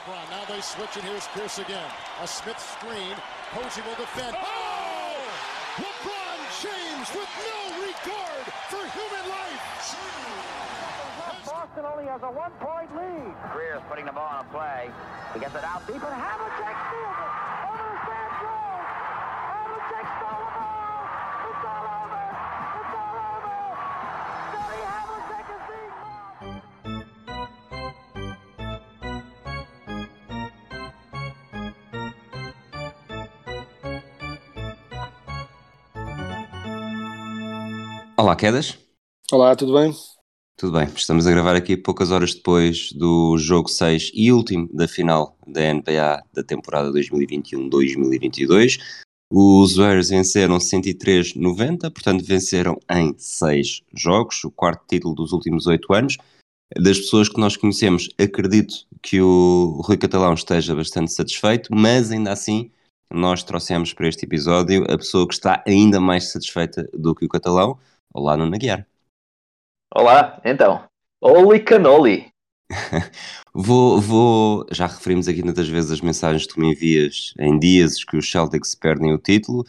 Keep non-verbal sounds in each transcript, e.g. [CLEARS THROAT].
LeBron. Now they switch, and here's Pierce again. A Smith screen. Posey will defend. Oh! oh! LeBron James with no regard for human life. Boston only has a one-point lead. Greer's putting the ball on a play. He gets it out deep. But Havlicek steals it. Over to Sam Jones. Havlicek stole Olá, Quedas. Olá, tudo bem? Tudo bem, estamos a gravar aqui poucas horas depois do jogo 6 e último da final da NBA da temporada 2021-2022. Os Warriors venceram 103-90, portanto venceram em 6 jogos, o quarto título dos últimos 8 anos. Das pessoas que nós conhecemos, acredito que o Rui Catalão esteja bastante satisfeito, mas ainda assim nós trouxemos para este episódio a pessoa que está ainda mais satisfeita do que o Catalão. Olá, Nuno Aguiar. Olá, então. Oli canoli. [LAUGHS] Vou, vou, já referimos aqui tantas vezes as mensagens que tu me envias em dias que os Celtics perdem o título.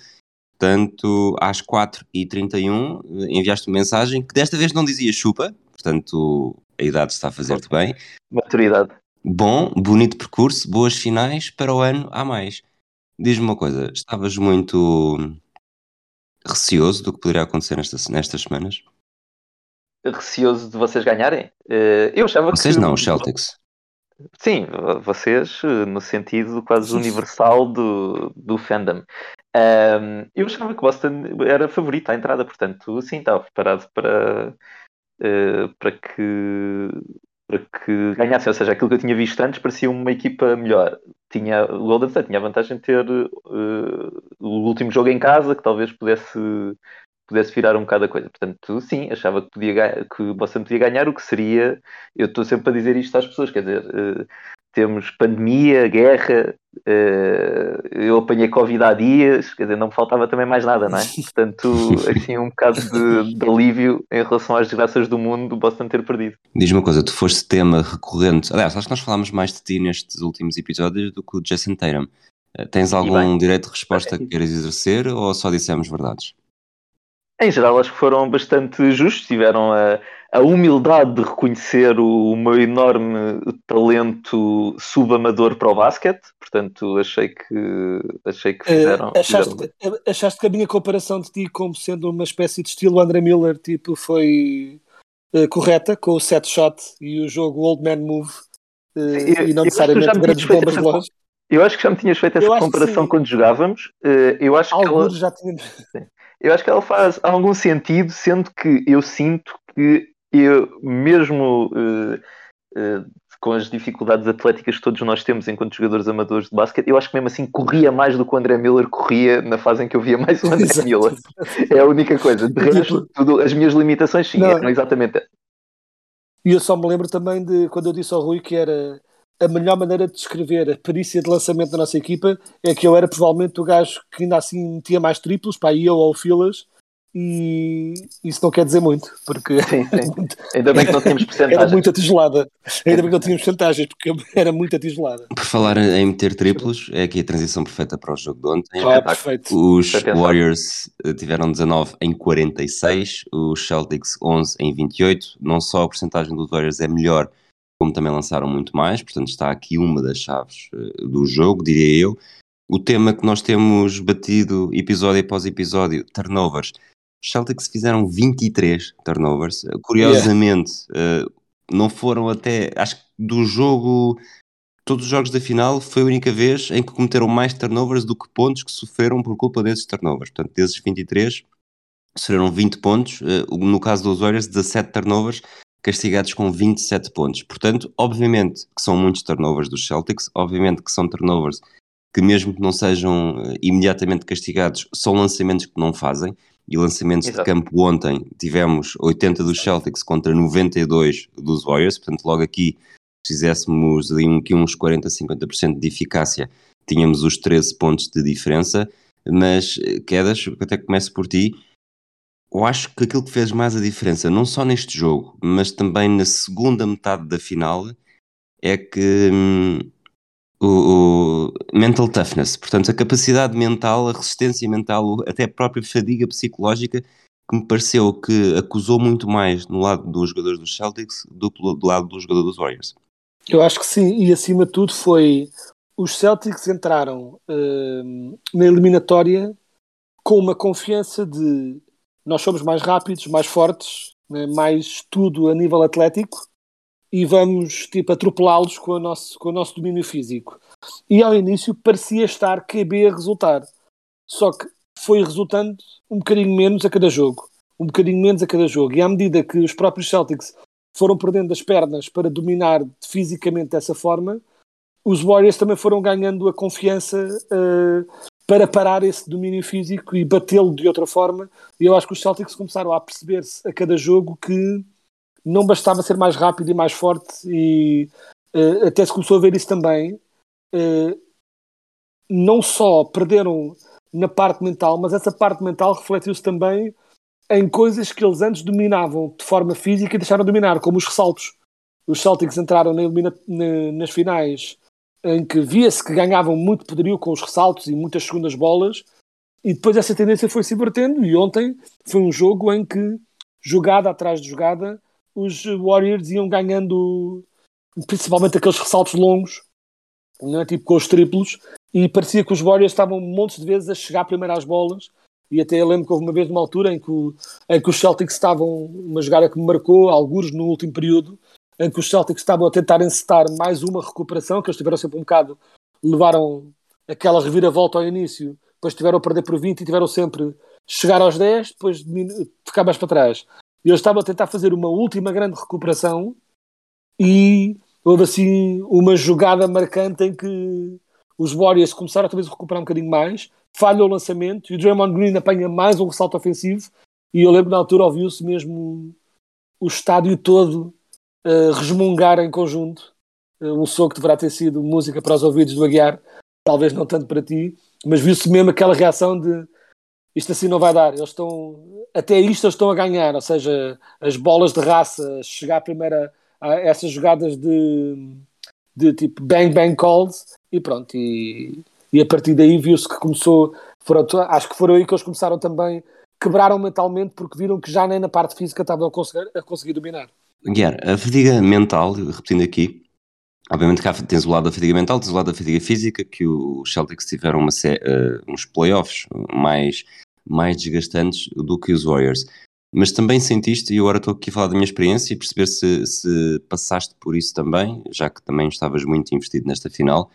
Portanto, às 4h31 enviaste uma mensagem que desta vez não dizia chupa, portanto a idade está a fazer-te bem. Maturidade. Bom, bonito percurso, boas finais para o ano a mais. Diz-me uma coisa, estavas muito receoso do que poderia acontecer nestas, nestas semanas? Receoso de vocês ganharem? Eh, Eu achava Vocês que. não, os Celtics. Sim, vocês, eh, no sentido quase [LAUGHS] universal do, do fandom. Ahm, eu achava que Boston era favorito à entrada, portanto, sim, estava preparado para, eh, para que para que ganhassem, ou seja, aquilo que eu tinha visto antes parecia uma equipa melhor. Tinha, o Golden State tinha a vantagem de ter eh, o último jogo em casa, que talvez pudesse, pudesse virar um bocado a coisa. Portanto, sim, achava que, podia, que o Boston podia ganhar, o que seria, eu estou sempre a dizer isto às pessoas, quer dizer, eh, temos pandemia, guerra, eh, eu apanhei Covid há dias, quer dizer, não me faltava também mais nada, não é? [LAUGHS] Portanto, assim, um bocado de, de alívio em relação às desgraças do mundo do Boston ter perdido. Diz-me uma coisa, tu foste tema recorrente. Aliás, acho que nós falámos mais de ti nestes últimos episódios do que o Jason Tatum. Eh, Tens algum direito de resposta que queiras exercer ou só dissemos verdades? Em geral, acho que foram bastante justos, tiveram a, a humildade de reconhecer o, o meu enorme talento subamador para o basquete, portanto, achei que, achei que Eh, fizeram. achaste, fizeram que- achaste que a minha comparação de ti como sendo uma espécie de estilo André Miller tipo, foi eh, correta, com o set shot e o jogo Old Man Move eh, Eu- e não necessariamente me grandes bombas de essa longe? Eu acho que já me tinhas feito essa comparação sim. quando jogávamos. Eh, Eu acho, que ela, Alguns já tinham. Eu acho que ela faz algum sentido, sendo que eu sinto que eu, mesmo eh, eh, com as dificuldades atléticas que todos nós temos enquanto jogadores amadores de basquete, eu acho que mesmo assim corria mais do que o André Miller corria na fase em que eu via mais o André [LAUGHS] Exato. Miller. É a única coisa. De Tipo- resto, tudo, as minhas limitações sim, Não. eram exatamente. E eu só me lembro também de quando eu disse ao Rui que era a melhor maneira de descrever a perícia de lançamento da nossa equipa é que eu era provavelmente o gajo que ainda assim metia mais triplos, para eu ou Filas, e isso não quer dizer muito, porque Sim, sim. [LAUGHS] Ainda bem que não tínhamos [LAUGHS] era porcentagem. muita tijolada. Ainda bem que não tínhamos vantagens, porque [LAUGHS] era muita tijolada. Por falar em meter triplos, é aqui a transição perfeita para o jogo de ontem. Ah, perfeito. Os. Warriors eh, tiveram 19 em 46, os Celtics 11 em 28. Não só a porcentagem dos Warriors é melhor, como também lançaram muito mais, portanto está aqui uma das chaves eh, do jogo, diria eu. O tema que nós temos batido episódio após episódio, turnovers. Os Celtics fizeram 23 turnovers. Eh, Curiosamente, eh, não foram até, acho que do jogo, todos os jogos da final foi a única vez em que cometeram mais turnovers do que pontos que sofreram por culpa desses turnovers. Portanto, desses 23, sofreram 20 pontos. eh, No caso dos Warriors, 17 turnovers, castigados com 27 pontos. Portanto, obviamente que são muitos turnovers dos Celtics, obviamente que são turnovers que mesmo que não sejam eh, imediatamente castigados, são lançamentos que não fazem. E lançamentos Exato. de campo ontem tivemos 80 dos Celtics contra 92 dos Warriors, portanto logo aqui se fizéssemos ali um, aqui uns 40, 50% de eficácia, tínhamos os 13 pontos de diferença, mas eh, quedas, até começo por ti, eu acho que aquilo que fez mais a diferença, não só neste jogo, mas também na segunda metade da final, é que hum, o, o mental toughness, portanto, a capacidade mental, a resistência mental, até a própria fadiga psicológica, que me pareceu que acusou muito mais no lado dos jogadores dos Celtics do que do lado dos jogadores dos Warriors. Eu acho que sim, e acima de tudo foi os Celtics entraram uh, na eliminatória com uma confiança de nós somos mais rápidos, mais fortes, né, mais tudo a nível atlético e vamos tipo atropelá-los com, o nosso, com o nosso domínio físico. E ao início parecia estar QB a resultar, só que foi resultando um bocadinho menos a cada jogo, um bocadinho menos a cada jogo. E à medida que os próprios Celtics foram perdendo as pernas para dominar fisicamente dessa forma, os Warriors também foram ganhando a confiança uh, para parar esse domínio físico e batê-lo de outra forma. E eu acho que os Celtics começaram a perceber-se a cada jogo que não bastava ser mais rápido e mais forte, e uh, até se começou a ver isso também. Uh, não só perderam na parte mental, mas essa parte mental refletiu-se também em coisas que eles antes dominavam de forma física e deixaram de dominar, como os ressaltos. Os Celtics entraram na, na, nas finais em que via-se que ganhavam muito poderio com os ressaltos e muitas segundas bolas, e depois essa tendência foi se invertendo. E ontem foi um jogo em que, jogada atrás de jogada, os Warriors iam ganhando, principalmente aqueles ressaltos longos, né, tipo com os triplos, e parecia que os Warriors estavam montes de vezes a chegar primeiro às bolas. E até eu lembro que houve uma vez numa altura em que, o, em que os Celtics estavam, uma jogada que me marcou, alguns no último período, em que os Celtics estavam a tentar encetar mais uma recuperação, que eles tiveram sempre um bocado, levaram aquela reviravolta ao início, depois tiveram a perder por 20 e tiveram sempre chegar aos 10, depois ficar mais para trás. E eles estavam a tentar fazer uma última grande recuperação e houve assim uma jogada marcante em que os Warriors começaram talvez a recuperar um bocadinho mais, falha o lançamento e o Draymond Green apanha mais um ressalto ofensivo e eu lembro na altura ouviu-se mesmo o estádio todo uh, resmungar em conjunto. Um som que deverá ter sido música para os ouvidos do Aguiar, talvez não tanto para ti, mas viu-se mesmo aquela reação de isto assim não vai dar. Eles estão, até isto eles estão a ganhar, ou seja, as bolas de raça, chegar primeiro a, a essas jogadas de, de tipo bang bang calls e pronto. E, e a partir daí viu-se que começou, foram, acho que foram aí que eles começaram também, quebraram mentalmente porque viram que já nem na parte física estavam a conseguir, a conseguir dominar. Guiar, a fadiga mental, repetindo aqui, obviamente cá tens o lado da fadiga mental, tens o lado da fadiga física, que os Celtics tiveram uma, uh, uns playoffs mais, mais desgastantes do que os Warriors. Mas também sentiste, e agora estou aqui a falar da minha experiência e perceber se, se passaste por isso também, já que também estavas muito investido nesta final,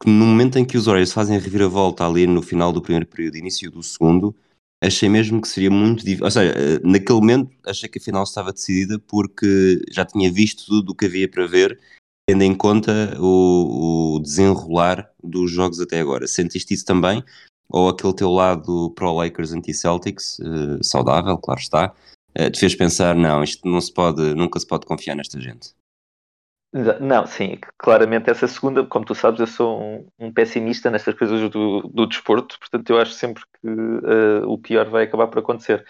que no momento em que os Warriors fazem a reviravolta ali no final do primeiro período, início do segundo, achei mesmo que seria muito difícil. Ou seja, eh, naquele momento achei que a final estava decidida porque já tinha visto tudo o que havia para ver, tendo em conta o, o desenrolar dos jogos até agora. Sentiste isso também? Ou aquele teu lado pro-Lakers anti-Celtics, uh, saudável, claro está, uh, te fez pensar, não, isto não se pode, nunca se pode confiar nesta gente? Não, sim, claramente essa segunda, como tu sabes, eu sou um, um pessimista nestas coisas do, do, desporto, portanto eu acho sempre que uh, o pior vai acabar por acontecer.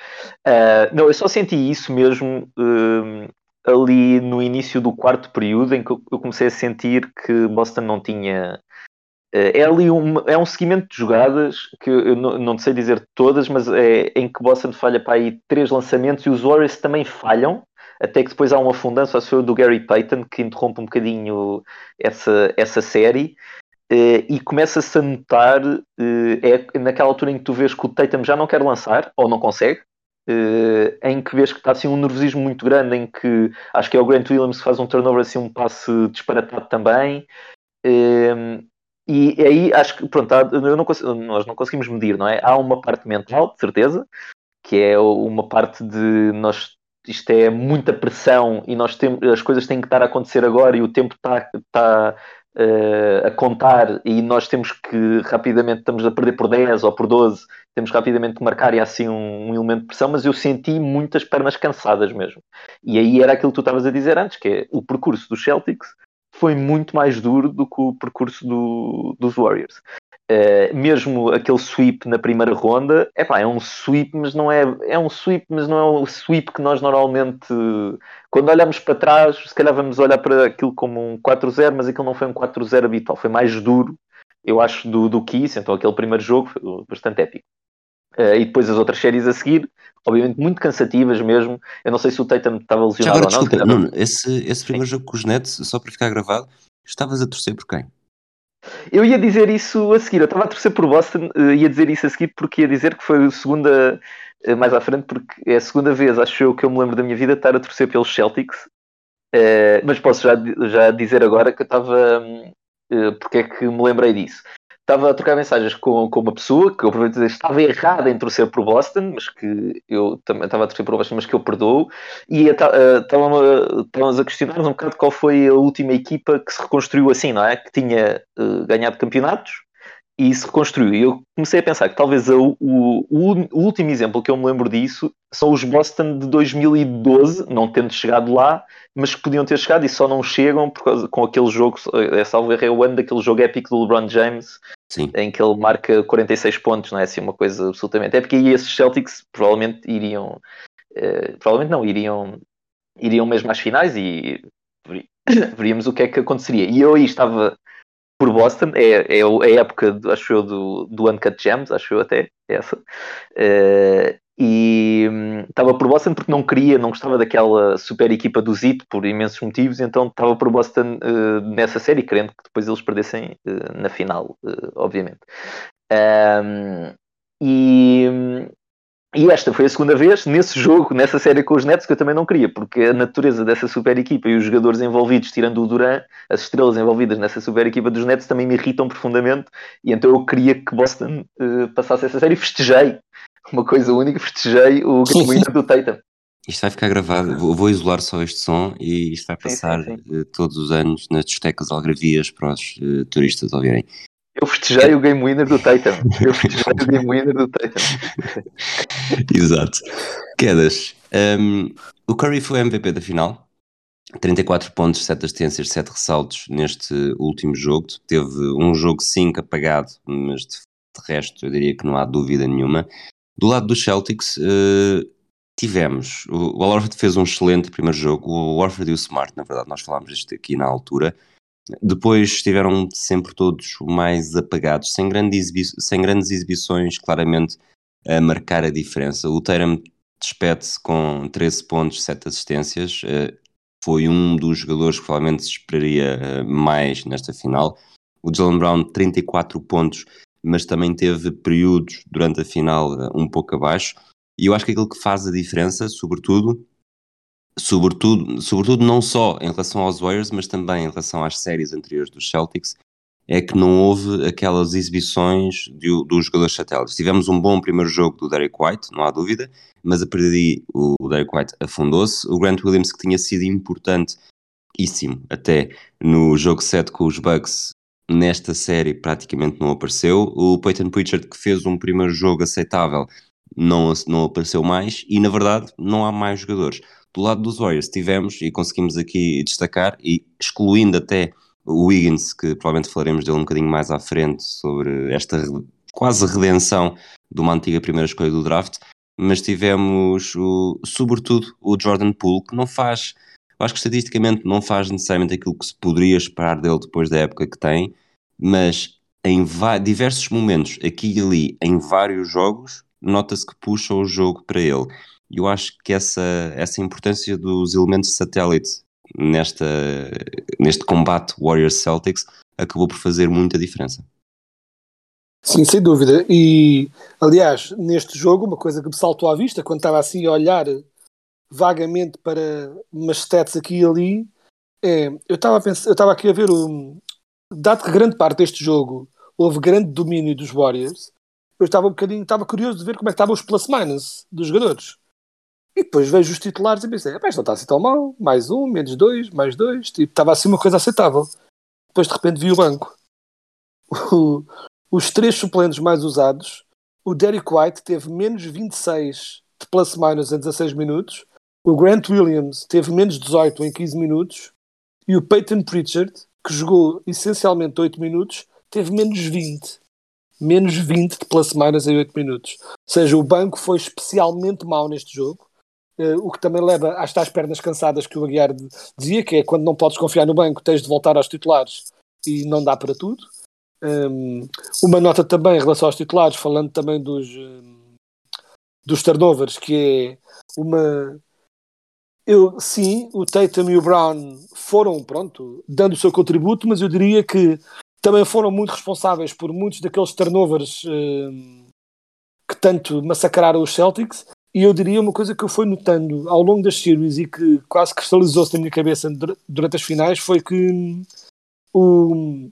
Uh, não, eu só senti isso mesmo uh, ali no início do quarto período, em que eu comecei a sentir que Boston não tinha. é ali um, é um seguimento de jogadas que eu não, não sei dizer todas, mas é em que Boston falha para aí três lançamentos e os Warriors também falham até que depois há um afundanço ao seu do Gary Payton que interrompe um bocadinho essa, essa série uh, e começa-se a notar uh, é naquela altura em que tu vês que o Tatum já não quer lançar ou não consegue uh, em que vês que está assim um nervosismo muito grande em que acho que é o Grant Williams que faz um turnover assim um passe disparatado também e aí acho que pronto, há, não nós não conseguimos medir, não é? Há uma parte mental, de certeza, que é uma parte de nós isto é muita pressão e nós temos, as coisas têm que estar a acontecer agora e o tempo está, uh, a contar e nós temos que rapidamente, estamos a perder por 10 ou por 12, temos rapidamente que marcar e há assim um, um, elemento de pressão, mas eu senti muitas pernas cansadas mesmo. E aí era aquilo que tu estavas a dizer antes, que é o percurso dos Celtics foi muito mais duro do que o percurso do, dos Warriors. Uh, mesmo aquele sweep na primeira ronda, epá, é um sweep, mas não é, é um sweep, mas não é o sweep que nós normalmente, quando olhamos para trás, se calhar vamos olhar para aquilo como um 4-0, mas aquilo não foi um 4-0 habitual, foi mais duro, eu acho, do, do que isso, então aquele primeiro jogo foi bastante épico. Uh, e depois as outras séries a seguir, obviamente muito cansativas mesmo. Eu não sei se o Tatum estava lesionado agora, ou não. Desculpa, esse, esse primeiro Sim. jogo com os Nets, só para ficar gravado, estavas a torcer por quem? Eu ia dizer isso a seguir, eu estava a torcer por Boston, uh, ia dizer isso a seguir porque ia dizer que foi a segunda, uh, mais à frente, porque é a segunda vez, acho eu, que eu me lembro da minha vida estar a torcer pelos Celtics. Uh, mas posso já, já dizer agora que eu estava. porque é que me lembrei disso? Estava a trocar mensagens com, com uma pessoa que eu aproveito dizer estava errada em torcer por Boston, mas que eu também estava a torcer por Boston, mas que eu perdoo, e estávamos a questionar um bocado qual foi a última equipa que se reconstruiu assim, não é? Que tinha uh, ganhado campeonatos e se reconstruiu. E eu comecei a pensar que talvez o, o, o, último exemplo que eu me lembro disso são os Boston de 2012, não tendo chegado lá, mas que podiam ter chegado e só não chegam por causa, com aquele jogo, é salvo erro, é o ano daquele jogo épico do LeBron James, Sim. em que ele marca 46 pontos, não é assim uma coisa absolutamente épica, e esses Celtics provavelmente iriam, eh, provavelmente não, iriam, iriam mesmo às finais e [COUGHS] veríamos o que é que aconteceria. E eu aí estava por Boston, é, é a época, acho eu, do, do Uncut Gems, acho eu até, essa. Uh, e hum, estava por Boston porque não queria, não gostava daquela super equipa do Zito por imensos motivos, então estava por Boston uh, nessa série, querendo que depois eles perdessem uh, na final, obviamente. Um, e, hum, e esta foi a segunda vez nesse jogo, nessa série com os Nets, que eu também não queria, porque a natureza dessa super equipa e os jogadores envolvidos, tirando o Duran, as estrelas envolvidas nessa super equipa dos Nets também me irritam profundamente. E então eu queria que Boston uh, passasse essa série e festejei. Uma coisa única, [LAUGHS] festejei o game do Tatum. Isto vai ficar gravado, vou isolar só este som e isto vai passar sim, sim, sim. Uh, todos os anos nas discotecas algravias para os uh, turistas ouvirem. Eu festejei o game winner do Tatum. Eu festejei o game winner do Tatum. [LAUGHS] Exato. Quedas. Um, o Curry foi MVP da final. 34 pontos, 7 assistências, 7 ressaltos neste último jogo. Teve um jogo 5 apagado, mas de, de, resto eu diria que não há dúvida nenhuma. Do lado dos Celtics, uh, tivemos. O, o fez um excelente primeiro jogo. O Warford e o Smart, na verdade, nós falámos disto aqui na altura. Depois estiveram sempre todos mais apagados, sem, grande exibi sem grandes exibições, claramente a marcar a diferença. O Tatum despede-se com 13 pontos, 7 assistências. Uh, foi um dos jogadores que provavelmente se esperaria uh, mais nesta final. O Jalen Brown, 34 pontos, mas também teve períodos durante a final uh, um pouco abaixo. E eu acho que aquilo que faz a diferença, sobretudo, sobretudo, sobretudo não só em relação aos Warriors, mas também em relação às séries anteriores dos Celtics, é que não houve aquelas exibições dos jogadores satélites. Tivemos um bom primeiro jogo do Derek White, não há dúvida, mas a partir daí o, o Derek White afundou-se. O Grant Williams, que tinha sido importantíssimo até no jogo 7 com os Bucks, nesta série praticamente não apareceu. O Peyton Pritchard, que fez um primeiro jogo aceitável, não, não apareceu mais. E na verdade, não há mais jogadores. Do lado dos Warriors tivemos, e conseguimos aqui destacar, e excluindo até o Wiggins, que provavelmente falaremos dele um bocadinho mais à frente, sobre esta quase redenção de uma antiga primeira escolha do draft, mas tivemos, o, sobretudo, o Jordan Poole, que não faz, acho que estatisticamente não faz necessariamente aquilo que se poderia esperar dele depois da época que tem, mas em diversos momentos, aqui e ali, em vários jogos, nota-se que puxa o jogo para ele. E eu acho que essa, essa importância dos elementos satélite nesta, neste combate Warriors-Celtics acabou por fazer muita diferença. Sim, sem dúvida. E, aliás, neste jogo, uma coisa que me saltou à vista, quando estava assim a olhar vagamente para umas stats aqui e ali, é, eu estava aqui a ver o dado que grande parte deste jogo houve grande domínio dos Warriors, eu estava um bocadinho, estava curioso de ver como é que estavam os plus-minus dos jogadores. E depois vejo os titulares e pensei, não está assim tão mal, mais um, menos dois, mais dois, tipo, estava assim uma coisa aceitável. Depois de repente vi o banco. O, os três suplentes mais usados, o Derek White teve menos 26 de plus minus em 16 minutos, o Grant Williams teve menos 18 em 15 minutos e o Peyton Pritchard, que jogou essencialmente 8 minutos, teve menos 20. menos 20 de plus minus em 8 minutos. Ou seja, o banco foi especialmente mau neste jogo, uh, o que também leva às tais pernas cansadas que o Aguiar dizia, que é quando não podes confiar no banco, tens de voltar aos titulares e não dá para tudo. Um, uma nota também em relação aos titulares, falando também dos, um, dos turnovers, que é uma. Eu, sim, o Tatum e o Brown foram, pronto, dando o seu contributo, mas eu diria que também foram muito responsáveis por muitos daqueles turnovers um, que tanto massacraram os Celtics. E eu diria uma coisa que eu fui notando ao longo das series e que quase cristalizou-se na minha cabeça durante as finais foi que o,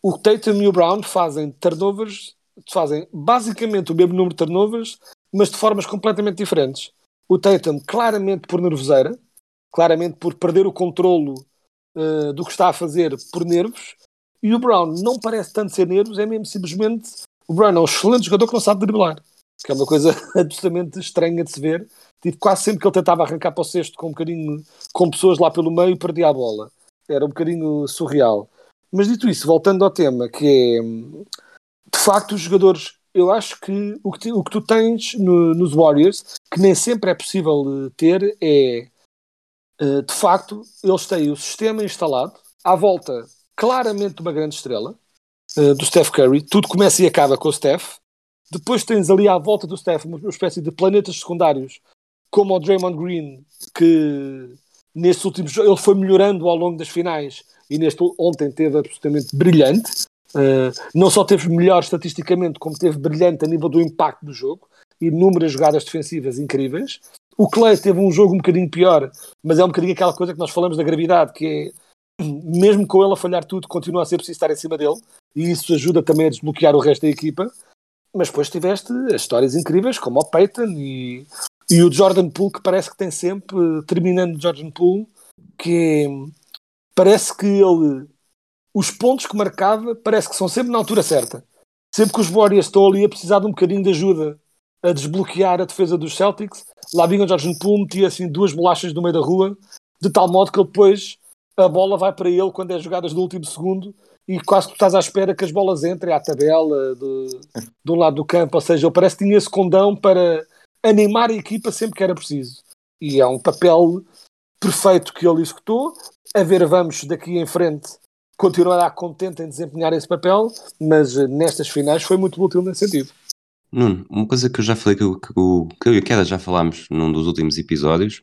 o Tatum e o Brown fazem turnovers, fazem basicamente o mesmo número de turnovers, mas de formas completamente diferentes. O Tatum, claramente por nervoseira, claramente por perder o controlo uh, do que está a fazer por nervos, e o Brown não parece tanto ser nervos, é mesmo simplesmente. O Brown é um excelente jogador que não sabe driblar, que é uma coisa [LAUGHS] absolutamente estranha de se ver. Tipo, quase sempre que ele tentava arrancar para o cesto com um bocadinho, com pessoas lá pelo meio, perdia a bola. Era um bocadinho surreal. Mas dito isso, voltando ao tema, que é de facto os jogadores, eu acho que o que, o que tu tens no, nos Warriors, que nem sempre é possível eh, ter, é eh, de facto, eles têm o sistema instalado, à volta claramente uma grande estrela, uh, do Steph Curry, tudo começa e acaba com o Steph. Depois tens ali à volta do Steph uma espécie de planetas secundários, como o Draymond Green, que neste último jogo ele foi melhorando ao longo das finais e neste ontem teve absolutamente brilhante. Uh, não só teve melhor estatisticamente, como teve brilhante a nível do impacto do jogo, inúmeras jogadas defensivas incríveis. O Clay teve um jogo um bocadinho pior, mas é um bocadinho aquela coisa que nós falamos da gravidade, que é, [CLEARS THROAT] mesmo com ele a falhar tudo, continua a ser preciso estar em cima dele, e isso ajuda também a desbloquear o resto da equipa. Mas depois tiveste as histórias incríveis, como o Peyton e, e o Jordan Poole, que parece que tem sempre, terminando Jordan Poole, que é, parece que ele, os pontos que marcava, parece que são sempre na altura certa. Sempre que os Warriors estão ali a precisar de um bocadinho de ajuda a desbloquear a defesa dos Celtics, lá vinha o Jordan Poole, metia assim duas bolachas no meio da rua, de tal modo que depois a bola vai para ele quando é jogadas no último segundo e quase que tu estás à espera que as bolas entrem à tabela de um lado do campo, ou seja, ele parece que tinha esse condão para animar a equipa sempre que era preciso. E é um papel perfeito que ele executou. A ver, vamos daqui em frente continuará contente em desempenhar esse papel, mas eh, nestas finais foi muito útil nesse sentido. Nuno, uma coisa que eu já falei, que, eu, que, eu, e a Queda já falámos num dos últimos episódios,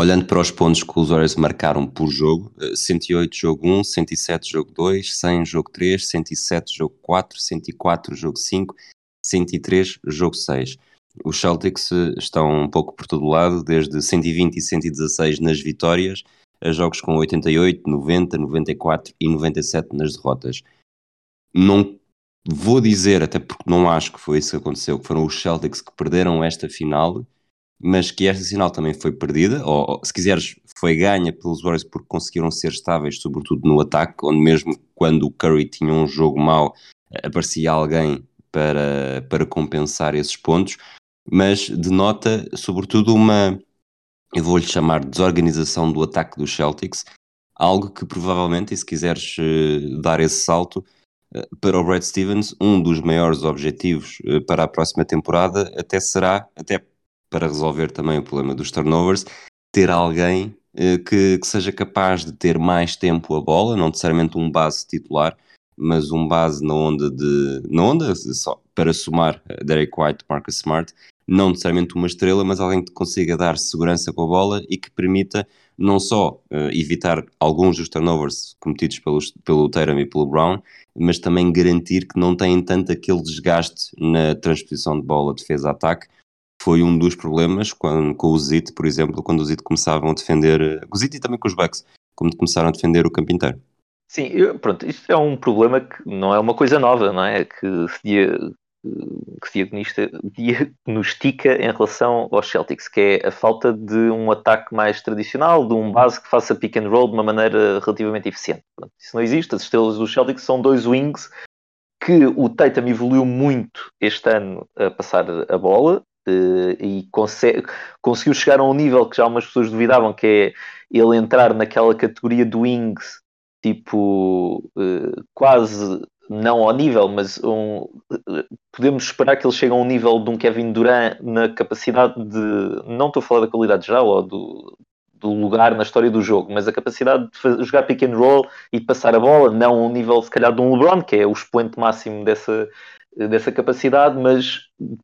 olhando para os pontos que os Warriors marcaram por jogo, 108 eh, jogo 1, 107 jogo 2, 100 jogo 3, 107 jogo 4, 104 jogo 5, 103 jogo 6. Os Celtics eh, estão um pouco por todo lado, desde 120 e 116 nas vitórias, a jogos com 88, 90, 94 e 97 nas derrotas. Não vou dizer, até porque não acho que foi isso que aconteceu, que foram os Celtics que perderam esta final, mas que esta final também foi perdida, ou se quiseres, foi ganha pelos Warriors porque conseguiram ser estáveis, sobretudo no ataque, onde mesmo quando o Curry tinha um jogo mau, aparecia alguém para, para compensar esses pontos mas denota sobretudo uma, eu vou-lhe chamar desorganização do ataque dos Celtics, algo que provavelmente, e se quiseres uh, dar esse salto, uh, para o Brad Stevens, um dos maiores objetivos uh, para a próxima temporada até será, até para resolver também o problema dos turnovers, ter alguém que, que, seja capaz de ter mais tempo a bola, não necessariamente um base titular, mas um base na onda de. na onda, só para somar Derek White, Marcus Smart, não necessariamente uma estrela, mas alguém que consiga dar segurança com a bola e que permita não só uh, evitar alguns dos turnovers cometidos pelos, pelo Tatum e pelo Brown, mas também garantir que não têm tanto aquele desgaste na transposição de bola defesa-ataque. Foi um dos problemas quando, com o Zit, por exemplo, quando o Zit começavam a defender, eh, com o Zit e também com os Bucks, quando começaram a defender o campo inteiro. Sim, eu, pronto, isto é um problema que não é uma coisa nova, não é? Que se ia, que se diagnostica em relação aos Celtics, que é a falta de um ataque mais tradicional, de um base que faça pick and roll de uma maneira relativamente eficiente. Isso não existe. As estrelas dos Celtics são dois wings que o Tatum evoluiu muito este ano a passar a bola eh, e conseguiu chegar a um nível que já algumas pessoas duvidavam, que é ele entrar naquela categoria de wings tipo eh, quase não ao nível, mas um, podemos esperar que ele chegue a um nível de um Kevin Durant na capacidade de, não estou a falar da qualidade geral ou do, do lugar na história do jogo, mas a capacidade de fazer, jogar pick and roll e passar a bola, não a um nível se calhar de um LeBron, que é o expoente máximo dessa, dessa capacidade, mas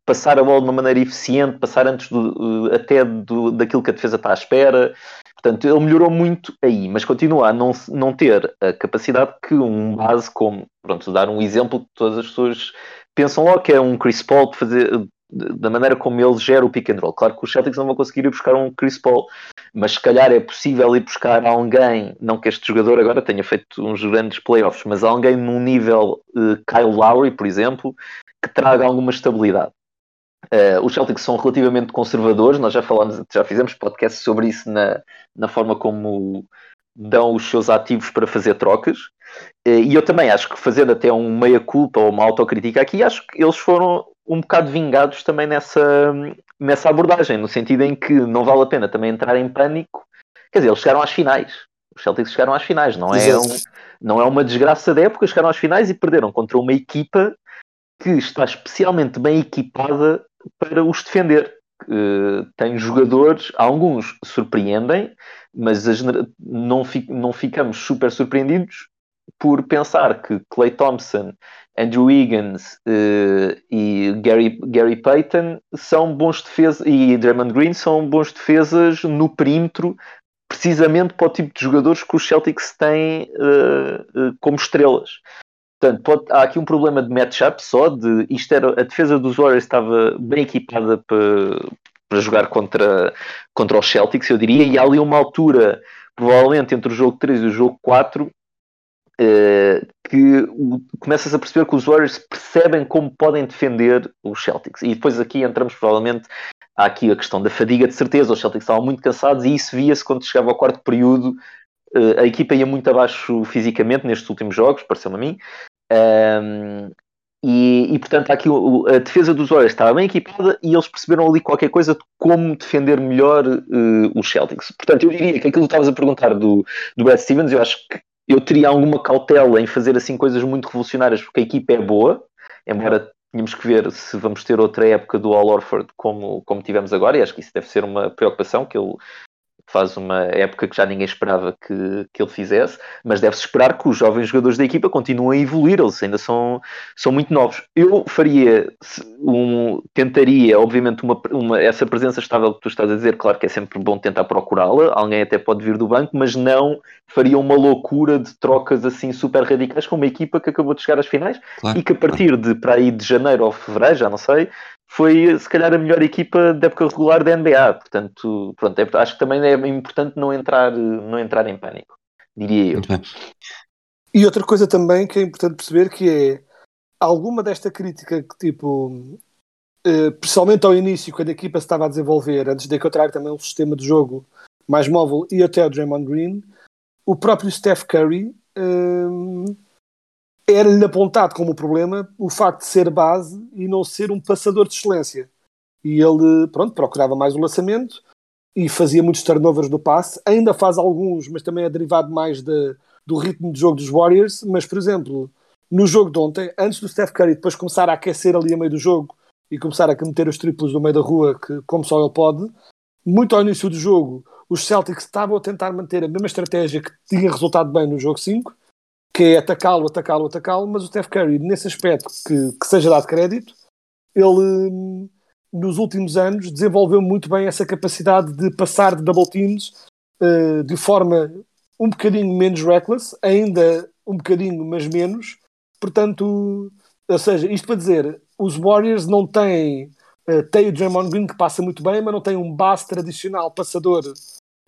passar a bola de uma maneira eficiente, passar antes do, até do, daquilo que a defesa está à espera. Portanto, ele melhorou muito aí, mas continua a não, não ter a capacidade que um base como, pronto, dar um exemplo que todas as pessoas pensam logo que é um Chris Paul de fazer da maneira como ele gera o pick and roll. Claro que os Celtics não vão conseguir ir buscar um Chris Paul, mas se calhar é possível ir buscar alguém, não que este jogador agora tenha feito uns grandes playoffs, mas alguém num nível uh, Kyle Lowry, por exemplo, que traga alguma estabilidade. Uh, os Celtics são relativamente conservadores, nós já falamos, já fizemos podcast sobre isso na, na forma como dão os seus ativos para fazer trocas. Uh, e eu também acho que fazendo até um meia-culpa ou uma autocrítica aqui, acho que eles foram um bocado vingados também nessa, nessa abordagem, no sentido em que não vale a pena também entrar em pânico. Quer dizer, eles chegaram às finais. Os Celtics chegaram às finais, não é, um, não é uma desgraça da época, chegaram às finais e perderam contra uma equipa que está especialmente bem equipada para os defender. Uh, tem jogadores, alguns surpreendem, mas não, fi não ficamos super surpreendidos por pensar que Clay Thompson Andrew Wiggins uh, e Gary, Gary Payton são bons defesas e Draymond Green são bons defesas no perímetro precisamente para o tipo de jogadores que os Celtics têm uh, uh, como estrelas. Portanto, pode, há aqui um problema de matchup só, de isto era, a defesa dos Warriors estava bem equipada para, para jogar contra, contra os Celtics, eu diria, e há ali uma altura, provavelmente entre o jogo 3 e o jogo 4, Uh, que começa-se a perceber que os Warriors percebem como podem defender os Celtics. E depois aqui entramos provavelmente há aqui a questão da fadiga de certeza. Os Celtics estavam muito cansados e isso via-se quando chegava ao quarto período. Uh, a equipa ia muito abaixo fisicamente nestes últimos jogos, pareceu-me a mim. Um, e, e, portanto aqui a defesa dos Warriors estava bem equipada e eles perceberam ali qualquer coisa de como defender melhor uh, os Celtics. Portanto, eu diria que aquilo que estavas a perguntar do, do Brad Stevens, eu acho que eu teria alguma cautela em fazer assim coisas muito revolucionárias porque a equipa é boa, embora tínhamos que ver se vamos ter outra época do All Orford como, como tivemos agora, e acho que isso deve ser uma preocupação que ele faz uma época que já ninguém esperava que, que ele fizesse, mas deve-se esperar que os jovens jogadores da equipa continuem a evoluir, eles ainda são, são muito novos. Eu faria, um, tentaria, obviamente, uma, uma, essa presença estável que tu estás a dizer, claro que é sempre bom tentar procurá-la, alguém até pode vir do banco, mas não faria uma loucura de trocas assim super radicais com uma equipa que acabou de chegar às finais claro, e que a partir claro. de para aí de janeiro ou fevereiro, já não sei, foi se calhar a melhor equipa da época regular da NBA. Portanto, pronto, é, acho que também é importante não entrar, não entrar em pânico, diria eu. E outra coisa também que é importante perceber que é alguma desta crítica que tipo eh, principalmente ao início, quando a equipa se estava a desenvolver, antes de encontrar também um sistema de jogo mais móvel e até o Draymond Green, o próprio Steph Curry eh, era-lhe apontado como problema o facto de ser base e não ser um passador de excelência. E ele, pronto, procurava mais o lançamento e fazia muitos turnovers no passe. Ainda faz alguns, mas também é derivado mais de, do ritmo de jogo dos Warriors. Mas, por exemplo, no jogo de ontem, antes do Steph Curry depois começar a aquecer ali a meio do jogo e começar a meter os triplos no meio da rua, que, como só ele pode, muito ao início do jogo, os Celtics estavam a tentar manter a mesma estratégia que tinha resultado bem no jogo 5, que é atacá-lo, atacá-lo, atacá-lo, mas o Steph Curry, nesse aspecto que, que seja dado crédito, ele nos últimos anos desenvolveu muito bem essa capacidade de passar de double teams uh, de forma um bocadinho menos reckless, ainda um bocadinho, mas menos. Portanto, ou seja, isto para dizer, os Warriors não têm uh, tem o Draymond Green que passa muito bem, mas não tem um base tradicional passador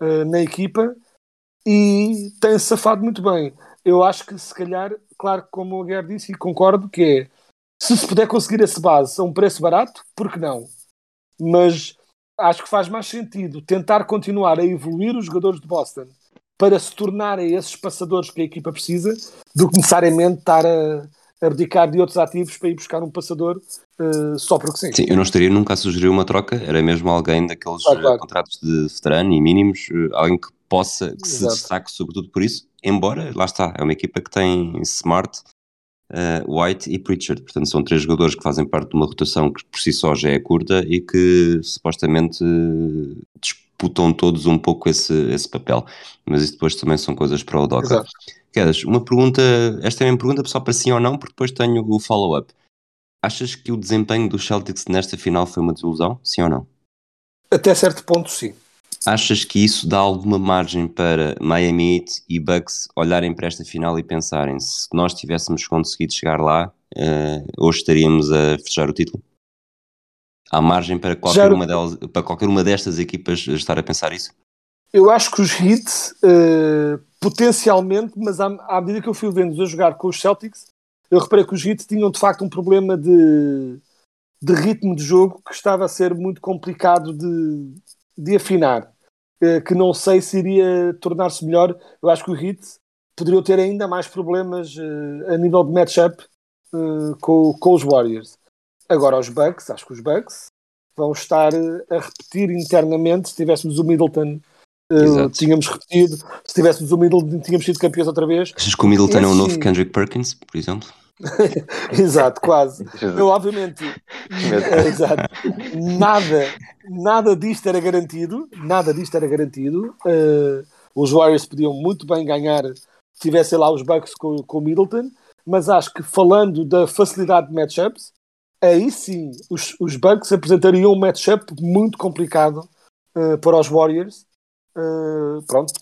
uh, na equipa e tem-se safado muito bem eu acho que se calhar, claro, como o Guerra disse, e concordo, que é se se puder conseguir esse base a um preço barato, por que não? Mas acho que faz mais sentido tentar continuar a evoluir os jogadores de Boston para se tornarem esses passadores que a equipa precisa, do que necessariamente estar a abdicar de outros ativos para ir buscar um passador uh, só porque sim. Sim, eu não estaria nunca a sugerir uma troca, era mesmo alguém daqueles claro, claro. contratos de veterano e mínimos, uh, alguém que possa, que Exato. se destaque sobretudo por isso, embora, lá está, é uma equipa que tem Smart uh, White e Pritchard. Portanto, são três jogadores que fazem parte de uma rotação que por si só já é curta e que supostamente uh, disputam todos um pouco esse, esse papel. Mas isso depois também são coisas para o Doca. Quedas, uma pergunta, esta é a minha pergunta só para sim ou não, porque depois tenho o follow-up. Achas que o desempenho do Celtics nesta final foi uma desilusão? Sim ou não? Até certo ponto, sim. Achas que isso dá alguma margem para Miami Heat e Bucks olharem para esta final e pensarem se nós tivéssemos conseguido chegar lá, uh, hoje estaríamos a fechar o título? Há margem para qualquer, uma delas, para qualquer uma destas equipas estar a pensar isso? Eu acho que os Heat, uh, potencialmente, mas à, à, medida que eu fui vendo a jogar com os Celtics, eu reparei que os Heat tinham de facto um problema de, de ritmo de jogo que estava a ser muito complicado de, de afinar. Uh, que não sei se iria tornar-se melhor. Eu acho que o Heat poderiam ter ainda mais problemas uh, a nível de matchup com, com os Warriors. Agora, os Bucks, acho que os Bucks vão estar a repetir internamente. Se tivéssemos o Middleton, uh, tínhamos repetido. Se tivéssemos o Middleton, tínhamos sido campeões outra vez. Achas que o Middleton é um novo Kendrick Perkins, por exemplo? [LAUGHS] exato, quase. Eu, obviamente, [LAUGHS] exato. Nada, nada disto era garantido. Nada disto era garantido. Uh, os Warriors podiam muito bem ganhar se tivessem lá os Bucks com, com o Middleton, mas acho que falando da facilidade de matchups, aí sim os, os Bucks apresentariam um matchup muito complicado uh, para os Warriors. Uh, pronto,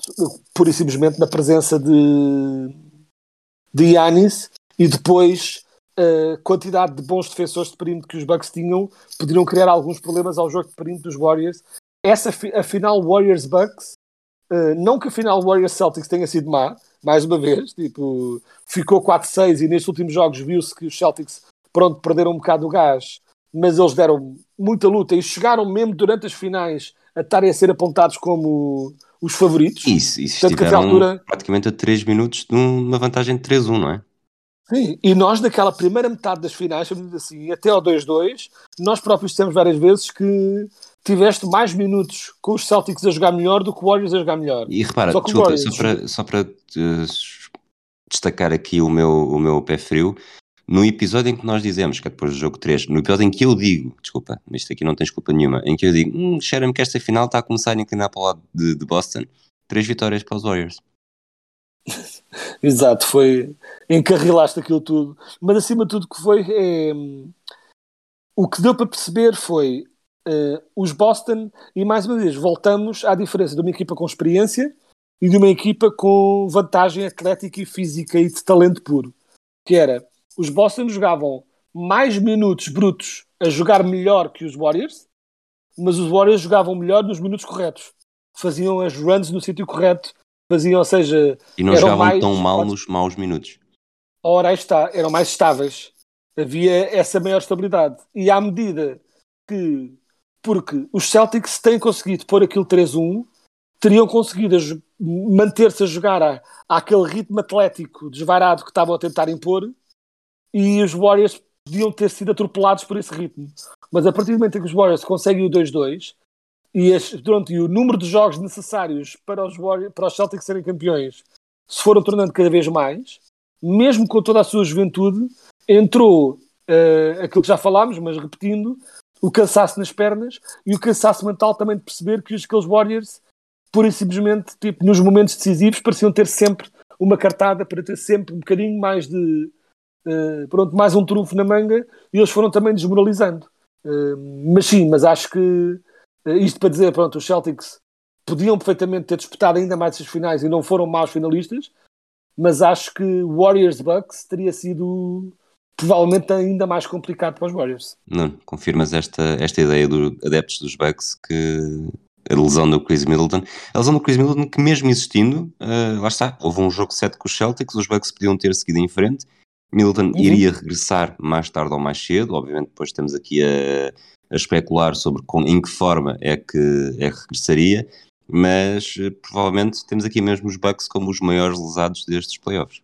pura e simplesmente na presença de, de Yanis e depois a uh, quantidade de bons defensores de perímetro que os Bucks tinham poderiam criar alguns problemas ao jogo de perímetro dos Warriors. Essa a final Warriors-Bucks, uh, não que a final Warriors-Celtics tenha sido má, mais uma vez, tipo, ficou 4-6 e nestes últimos jogos viu-se que os Celtics pronto, perderam um bocado o gás, mas eles deram muita luta e chegaram mesmo durante as finais a estarem a ser apontados como os favoritos. Isso, isso Tanto estiveram altura... praticamente a 3 minutos de uma vantagem de 3-1, não é? Sim, e nós naquela primeira metade das finais, assim, até ao 2-2, nós próprios dissemos várias vezes que tiveste mais minutos com os Celtics a jogar melhor do que o Warriors a jogar melhor. E repara, só, desculpa, Warriors... só para, só para uh, destacar aqui o meu, o meu pé frio, no episódio em que nós dizemos, que é depois do jogo 3, no episódio em que eu digo, desculpa, isto aqui não tens culpa nenhuma, em que eu digo, hum, cheira-me que esta final está a começar a inclinar para o lado de, de Boston, três vitórias para os Warriors. [LAUGHS] Exato, foi encarrilaste aquilo tudo, mas acima de tudo que foi é, o que deu para perceber foi uh, os Boston, e mais uma vez voltamos à diferença de uma equipa com experiência e de uma equipa com vantagem atlética e física e de talento puro, que era os Boston jogavam mais minutos brutos a jogar melhor que os Warriors, mas os Warriors jogavam melhor nos minutos corretos. Faziam as runs no sítio correto, faziam, ou seja, e não jogavam mais... tão mal nos maus minutos. Ora, aí está, eram mais estáveis. Havia essa maior estabilidade. E à medida que, porque os Celtics têm conseguido pôr aquilo 3-1, teriam conseguido manter-se a jogar a, àquele ritmo atlético desvarado que estavam a tentar impor e os Warriors podiam ter sido atropelados por esse ritmo. Mas a partir do momento em que os Warriors conseguem o 2-2 e, e o número de jogos necessários para os, Warriors, para os Celtics serem campeões se foram tornando cada vez mais, mesmo com toda a sua juventude, entrou uh, aquilo que já falámos, mas repetindo, o cansaço nas pernas e o cansaço mental também de perceber que os, aqueles Warriors, pura e simplesmente, tipo, nos momentos decisivos, pareciam ter sempre uma cartada para ter sempre um bocadinho mais de uh, pronto, mais um trunfo na manga e eles foram também desmoralizando. Uh, mas sim, mas acho que isto para dizer, pronto, os Celtics podiam perfeitamente ter disputado ainda mais essas finais e não foram maus finalistas, mas acho que Warriors Bucks teria sido provavelmente ainda mais complicado para os Warriors. Não, confirmas esta, esta ideia dos adeptos dos Bucks que a lesão do Chris Middleton, a lesão do Chris Middleton que mesmo existindo, uh, lá está, houve um jogo 7 com os Celtics, os Bucks podiam ter seguido em frente Middleton uhum. iria regressar mais tarde ou mais cedo, obviamente depois estamos aqui a, a especular sobre com, em que forma é que, é que regressaria, mas eh, provavelmente temos aqui mesmo os Bucks como os maiores lesados destes playoffs.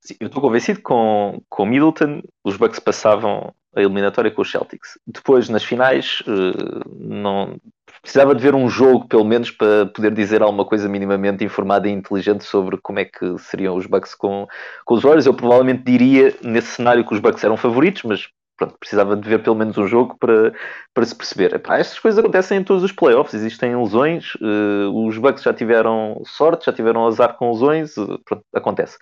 Sim, eu estou convencido que com, com Middleton os Bucks passavam a eliminatória com os Celtics. Depois, nas finais, uh, não, precisava de ver um jogo, pelo menos, para poder dizer alguma coisa minimamente informada e inteligente sobre como é que seriam os Bucks com, com os Warriors. Eu provavelmente diria, nesse cenário, que os Bucks eram favoritos, mas pronto, precisava de ver pelo menos um jogo para, para se perceber. Epá, estas coisas acontecem em todos os playoffs, existem lesões, uh, os Bucks já tiveram sorte, já tiveram azar com lesões, uh, pronto, acontece.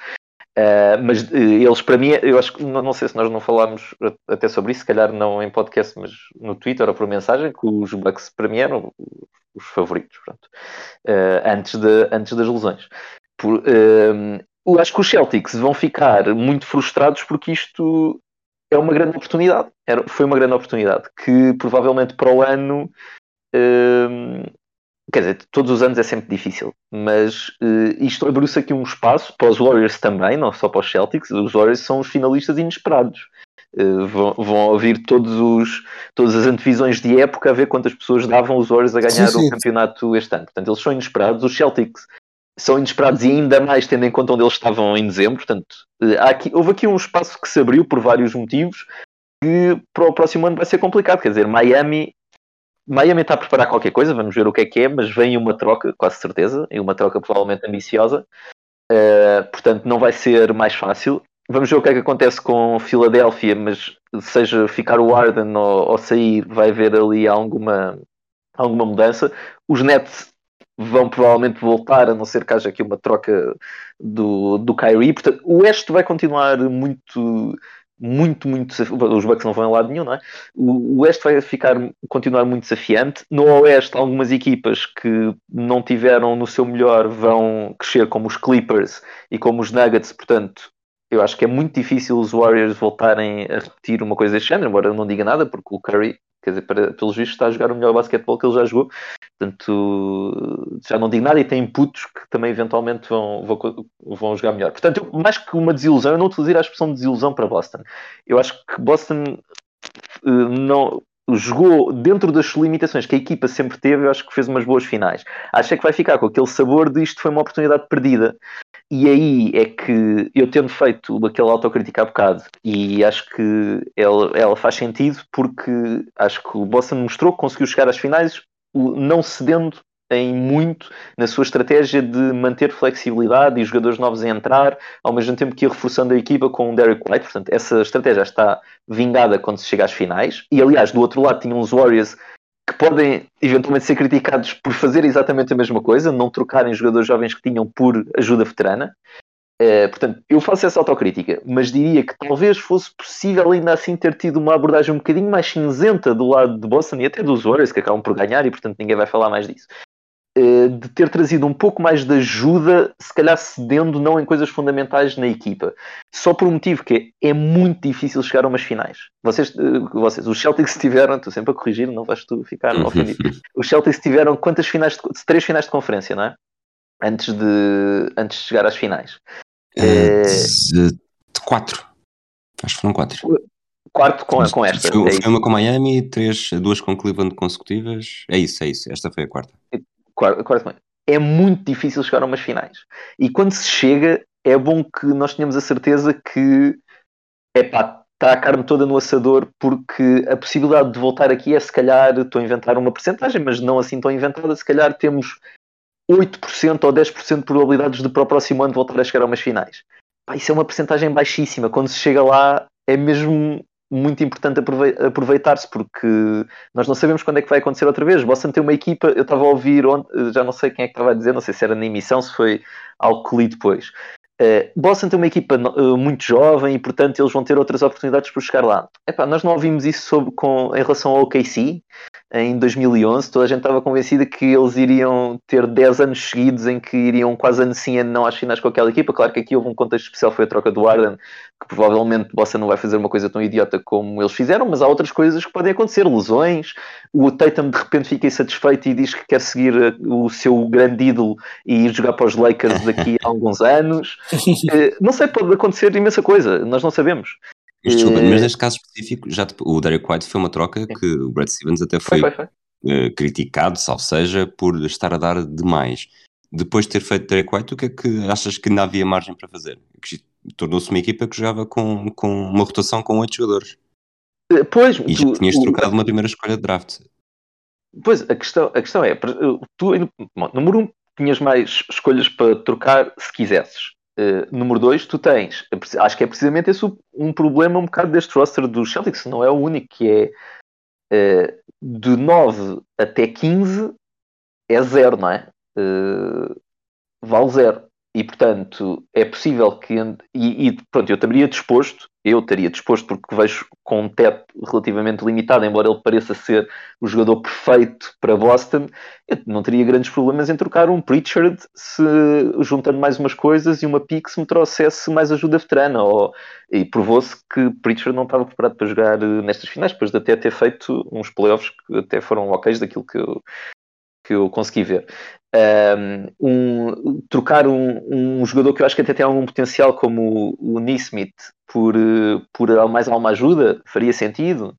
Uh, mas eles, para mim, eu acho que não, não, sei se nós não falámos até sobre isso, se calhar não em podcast, mas no Twitter ou por mensagem, que os Bucks para mim eram os favoritos, pronto, antes, de, antes das lesões. Por, eu acho que os Celtics vão ficar muito frustrados porque isto é uma grande oportunidade. Era, foi uma grande oportunidade que provavelmente para o ano quer dizer, todos os anos é sempre difícil, mas uh, isto abriu-se aqui um espaço para os Warriors também, não só para os Celtics. Os Warriors são os finalistas inesperados. Uh, vão, vão, ouvir todos os, todas as antevisões de época a ver quantas pessoas davam os Warriors a ganhar sim, sim. o campeonato este ano. Portanto, eles são inesperados. Os Celtics são inesperados e ainda mais tendo em conta onde eles estavam em dezembro. Portanto, uh, aqui, houve aqui um espaço que se abriu por vários motivos que para o próximo ano vai ser complicado. Quer dizer, Miami Miami está a preparar qualquer coisa, vamos ver o que é que é, mas vem uma troca, quase certeza, e uma troca provavelmente ambiciosa. Uh, portanto, não vai ser mais fácil. Vamos ver o que é que acontece com Filadélfia, mas seja ficar o Arden ou, ou, sair, vai haver ali alguma, alguma mudança. Os Nets vão provavelmente voltar, a não ser que haja aqui uma troca do, do Kyrie. Portanto, o Oeste vai continuar muito muito, muito Os Bucks não vão em lado nenhum, não é? O Oeste vai ficar, continuar muito desafiante. No Oeste, algumas equipas que não tiveram no seu melhor vão crescer, como os Clippers e como os Nuggets. Portanto, eu acho que é muito difícil os Warriors voltarem a repetir uma coisa deste género, embora eu não diga nada, porque o Curry quer dizer, para, pelos vistos está a jogar o melhor basquetebol que ele já jogou, portanto já não digo nada e tem putos que também eventualmente vão, vão, vão jogar melhor. Portanto, eu, mais que uma desilusão, eu não utilizo a expressão de desilusão para Boston. Eu acho que Boston uh, não jogou dentro das limitações que a equipa sempre teve, eu acho que fez umas boas finais. Acho é que vai ficar com aquele sabor de isto foi uma oportunidade perdida. E aí é que eu tendo feito aquele autocrítica há bocado e acho que ela, ela faz sentido porque acho que o Boston mostrou que conseguiu chegar às finais não cedendo em muito na sua estratégia de manter flexibilidade e jogadores novos a entrar, ao mesmo tempo que ir reforçando a equipa com o Derek White. Portanto, essa estratégia está vingada quando se chega às finais. E aliás, do outro lado, tinham os Warriors que podem eventualmente ser criticados por fazer exatamente a mesma coisa, não trocarem jogadores jovens que tinham por ajuda veterana. Uh, portanto, eu faço essa autocrítica, mas diria que talvez fosse possível ainda assim ter tido uma abordagem um bocadinho mais cinzenta do lado de Boston e até dos Warriors, que acabam por ganhar e portanto ninguém vai falar mais disso. Uh, de ter trazido um pouco mais de ajuda, se calhar cedendo não em coisas fundamentais na equipa. Só por um motivo que é, é muito difícil chegar a umas finais. Vocês, uh, vocês os Celtics tiveram, estou sempre a corrigir, não vais tu ficar ofendido. Os Celtics tiveram quantas finais de, três finais de conferência, não é? Antes de, antes de chegar às finais. É... De, de quatro. Acho que foram quatro. Quarto com, com esta. Foi, é foi uma com Miami, três, duas com Cleveland consecutivas. É isso, é isso. Esta foi a quarta. É muito difícil chegar a umas finais. E quando se chega, é bom que nós tenhamos a certeza que é pá, está a carne toda no assador, porque a possibilidade de voltar aqui é se calhar, estou a inventar uma porcentagem, mas não assim tão inventada, se calhar temos 8% ou 10% de probabilidades de para o próximo ano voltar a chegar a umas finais. Pá, isso é uma porcentagem baixíssima. Quando se chega lá, é mesmo muito importante aproveitar-se, porque nós não sabemos quando é que vai acontecer outra vez. Boston tem uma equipa, eu estava a ouvir, já não sei quem é que estava a dizer, não sei se era na emissão, se foi algo que li depois, Uh, Boston tem uma equipa uh, muito jovem e, portanto, eles vão ter outras oportunidades para chegar lá. Epá, nós não ouvimos isso sobre, com, em relação ao OKC em 2011. Toda a gente estava convencida que eles iriam ter 10 anos seguidos em que iriam quase ano sim, ano não às finais com aquela equipa. Claro que aqui houve um contexto especial, foi a troca do Arden, que provavelmente Boston não vai fazer uma coisa tão idiota como eles fizeram, mas há outras coisas que podem acontecer, lesões. O Tatum de repente fica insatisfeito e diz que quer seguir eh, o seu grande ídolo e ir jogar para os Lakers daqui a [LAUGHS] alguns anos. Eh, não sei, pode acontecer imensa coisa, nós não sabemos. Mas, desculpa, mas neste caso específico, já o Derek White foi uma troca que o Brad Stevens até foi, foi, foi, foi. Uh, criticado, salvo seja, por estar a dar demais. Depois de ter feito Derek White, o que é que achas que ainda havia margem para fazer? Tornou-se uma equipa que jogava com, com uma rotação com oito jogadores. Pois, e já tinhas trocado uma primeira escolha de draft. pois, a questão, a questão é, tu, bom, número um, tinhas mais escolhas para trocar se quisesses. Uh, número dois, tu tens, acho que é precisamente esse um problema um bocado deste roster do Celtics, não é o único, que é uh, de 9 até 15 é zero, não é? Uh, vale zero. E portanto é possível que. E, e pronto, eu estaria disposto, eu estaria disposto, porque vejo com um teto relativamente limitado, embora ele pareça ser o jogador perfeito para Boston, eu não teria grandes problemas em trocar um Pritchard se juntando mais umas coisas e uma pick se me trouxesse mais ajuda veterana. Ou, e provou-se que Pritchard não estava preparado para jogar eh, nestas finais, depois de até ter feito uns playoffs que até foram ok daquilo que eu, que eu consegui ver. Um, trocar um, um, jogador que eu acho que até tem algum potencial como o, o Neesmith por, por mais alguma ajuda faria sentido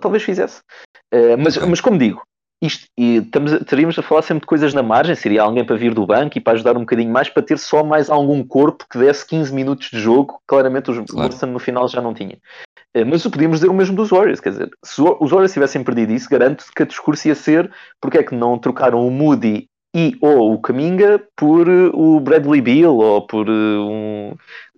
talvez fizesse uh, mas, mas como digo isto, e estamos, estaríamos a falar sempre de coisas na margem, seria alguém para vir do banco e para ajudar um bocadinho mais, para ter só mais algum corpo que desse 15 minutos de jogo, claramente os claro. Boston no final já não tinha. Eh, mas podíamos dizer o mesmo dos Warriors, quer dizer, se os Warriors tivessem perdido isso, garanto que a discurso ia ser porque é que não trocaram o Moody e ou o Caminga por eh, o Bradley Beal ou por eh, um,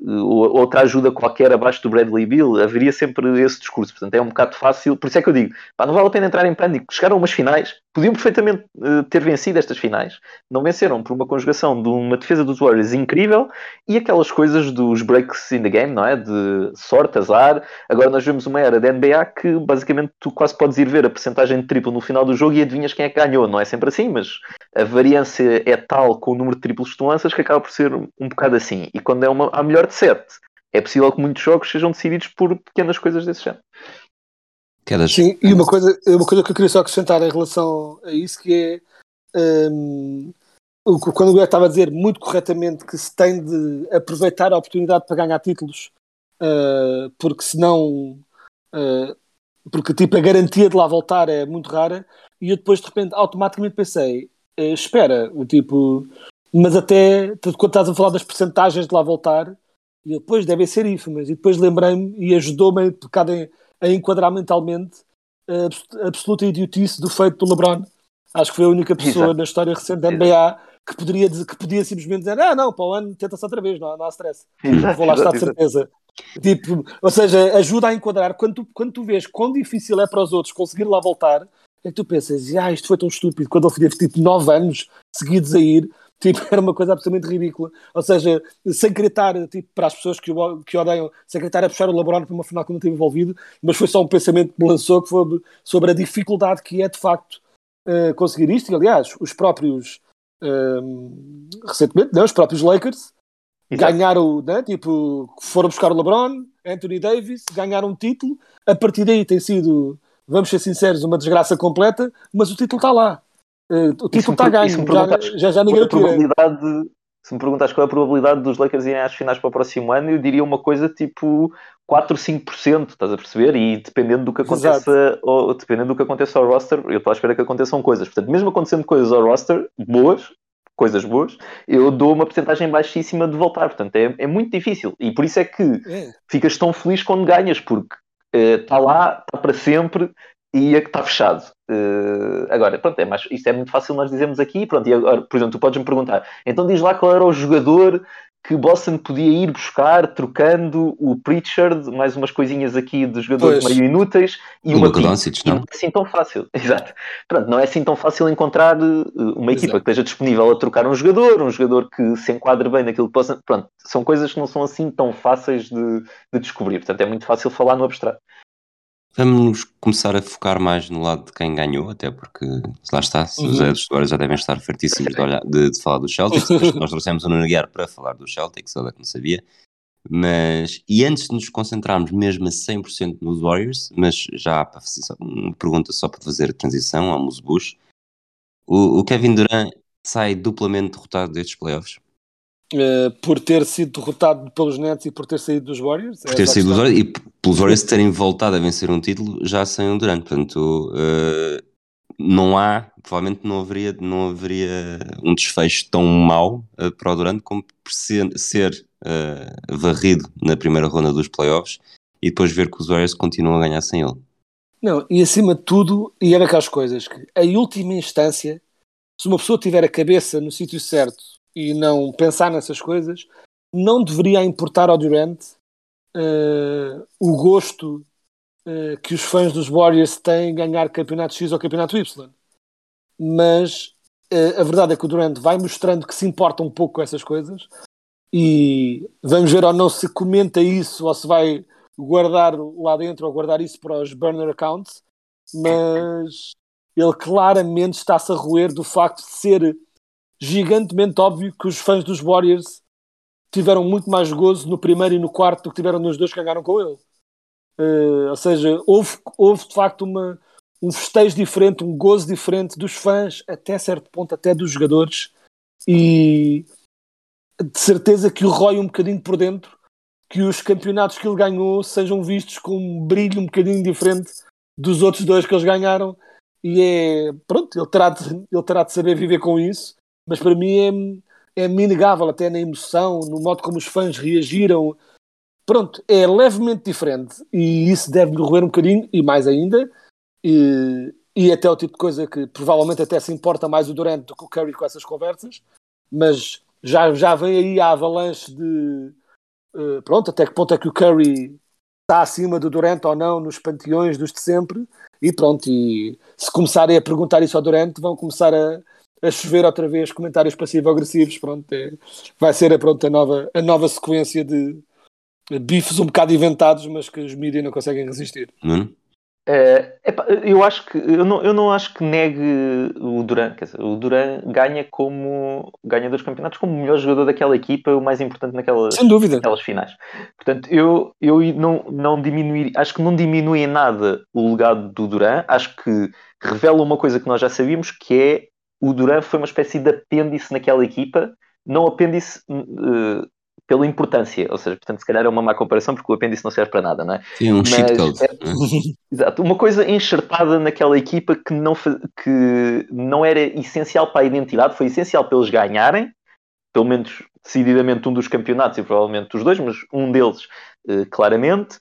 outra ajuda qualquer abaixo do Bradley Beal, haveria sempre esse discurso. Portanto, é um bocado fácil. Por isso é que eu digo, pá, não vale a pena entrar em pânico. Chegaram a umas finais, podiam perfeitamente uh, ter vencido estas finais. Não venceram por uma conjugação de uma defesa dos Warriors incrível e aquelas coisas dos breaks in the game, não é? De sorte, azar. Agora nós vemos uma era da NBA que basicamente tu quase podes ir ver a percentagem de triplo no final do jogo e adivinhas quem é que ganhou. Não é sempre assim, mas a variância é tal com o número de triplos que tu lanças que acaba por ser um bocado assim. E quando é uma, a melhor de 7. É possível que muitos jogos sejam decididos por pequenas coisas desse género. Quedas. Sim, e uma coisa, uma coisa que eu queria só acrescentar em relação a isso que é um, quando o Guilherme estava a dizer muito corretamente que se tem de aproveitar a oportunidade para ganhar títulos uh, porque senão uh, porque tipo a garantia de lá voltar é muito rara e eu depois de repente automaticamente pensei uh, espera, o tipo mas até quando estás a falar das percentagens de lá voltar, e depois deve ser isso, mas e depois lembrei-me e ajudou-me a, a enquadrar mentalmente a absoluta idiotice do feito do LeBron. Acho que foi a única pessoa Exato. na história recente da NBA que poderia, dizer, que podia simplesmente dizer: Ah, não, para o ano tenta-se outra vez, não, não há stress. Exato. Vou lá estar de certeza. Tipo, ou seja, ajuda a enquadrar. Quando tu, quando tu vês quão difícil é para os outros conseguir lá voltar, é que tu pensas: Ah, isto foi tão estúpido. Quando ele teve tipo 9 anos seguidos a ir, Tipo, era uma coisa absolutamente ridícula. Ou seja, sem querer estar, tipo, para as pessoas que, o, que odeiam, sem querer estar a puxar o LeBron para uma final que não esteve envolvido, mas foi só um pensamento que me lançou que foi sobre a dificuldade que é, de facto, uh, conseguir isto. E, aliás, os próprios, uh, recentemente, não, os próprios Lakers Exato. ganharam, né, tipo, foram buscar o LeBron, Anthony Davis, ganharam um título. A partir daí tem sido, vamos ser sinceros, uma desgraça completa, mas o título está lá. Uh, o título está ganho, já, já, já ninguém a probabilidade, Se me perguntas qual é a probabilidade dos Lakers irem às finais para o próximo ano, eu diria uma coisa tipo 4, 5%, estás a perceber? E dependendo do que aconteça, ou, dependendo do que aconteça ao roster, eu estou à espera que aconteçam coisas. Portanto, mesmo acontecendo coisas ao roster, boas, coisas boas, eu dou uma porcentagem baixíssima de voltar. Portanto, é, é muito difícil. E por isso é que é. ficas tão feliz quando ganhas, porque está uh, lá, está para sempre, e a que está fechado. Uh, agora, pronto, é mais, isto é muito fácil nós dizemos aqui, pronto, e agora, por exemplo, tu podes me perguntar, então diz lá qual era o jogador que Boston podia ir buscar trocando o Pritchard, mais umas coisinhas aqui de jogadores pois. meio inúteis e uma equipa. Não. não é assim tão fácil. [LAUGHS] Exato. Pronto, não é assim tão fácil encontrar uh, uma equipa Exato. que esteja disponível a trocar um jogador, um jogador que se enquadre bem naquilo que possa. Pronto, são coisas que não são assim tão fáceis de, de descobrir. Portanto, é muito fácil falar no abstrato. Vamos começar a focar mais no lado de quem ganhou, até porque lá está, uhum. os editores já devem estar fartíssimos de, olhar, de, de falar dos Celtics. [LAUGHS] nós trouxemos o Nuno Guiar para falar dos Celtics, ele é que não sabia. Mas, e antes de nos concentrarmos mesmo a 100% nos Warriors, mas já para fazer uma pergunta só para fazer a transição ao Bush, o, o Kevin Durant sai duplamente derrotado destes playoffs? Uh, por ter sido derrotado pelos Nets e por ter saído dos Warriors. Por ter saído dos Warriors e pelos Warriors terem voltado a vencer um título já sem o Durant. Portanto, uh, não há, provavelmente não haveria, não haveria um desfecho tão mau uh, para o Durant como por ser, ser varrido na primeira ronda dos playoffs e depois ver que os Warriors continuam a ganhar sem ele. Não, e acima de tudo, e era aquelas coisas que, em última instância, se uma pessoa tiver a cabeça no sítio certo e não pensar nessas coisas, não deveria importar ao Durant uh, o gosto uh, que os fãs dos Warriors têm em ganhar campeonato X ou campeonato Y. Mas uh, a verdade é que o Durant vai mostrando que se importa um pouco com essas coisas e vamos ver ou não se comenta isso ou se vai guardar lá dentro ou guardar isso para os burner accounts, mas ele claramente está-se a roer do facto de ser gigantemente óbvio que os fãs dos Warriors tiveram muito mais gozo no primeiro e no quarto do que tiveram nos dois que ganharam com ele. Uh, ou seja, houve, houve de facto uma, um festejo diferente, um gozo diferente dos fãs, até certo ponto, até dos jogadores, e de certeza que o rói um bocadinho por dentro que os campeonatos que ele ganhou sejam vistos com um brilho um bocadinho diferente dos outros dois que eles ganharam. E é pronto, ele terá de, ele terá de saber viver com isso, mas para mim é, é inegável até na emoção, no modo como os fãs reagiram. Pronto, é levemente diferente e isso deve-lhe roer um bocadinho e mais ainda. E, e até o tipo de coisa que provavelmente até se importa mais o Durant do que o Curry com essas conversas. Mas já, já vem aí a avalanche de uh, pronto, até que ponto é que o Curry está acima do Durant ou não nos panteões dos de sempre? E pronto, e se começarem a perguntar isso ao Durant vão começar a, a chover outra vez comentários passivo-agressivos, pronto, é, vai ser a, pronto, a, nova, a nova sequência de bifes um bocado inventados, mas que os mídias não conseguem resistir. Hum? É, eu acho que eu não, eu não acho que negue o Duran. Quer dizer, o Duran ganha como ganha dos campeonatos como o melhor jogador daquela equipa, o mais importante naquelas, Sem dúvida. naquelas finais. Portanto, eu, eu não, não diminuir, acho que não diminui em nada o legado do Duran. Acho que revela uma coisa que nós já sabíamos, que é o Duran foi uma espécie de apêndice naquela equipa, não apêndice uh, pela importância, ou seja, portanto, se calhar é uma má comparação porque o apêndice não serve para nada, não é? Sim, um cheat code. É, [LAUGHS] exato, uma coisa enxertada naquela equipa que não, que não era essencial para a identidade, foi essencial para eles ganharem, pelo menos decididamente um dos campeonatos e provavelmente os dois, mas um deles eh, claramente,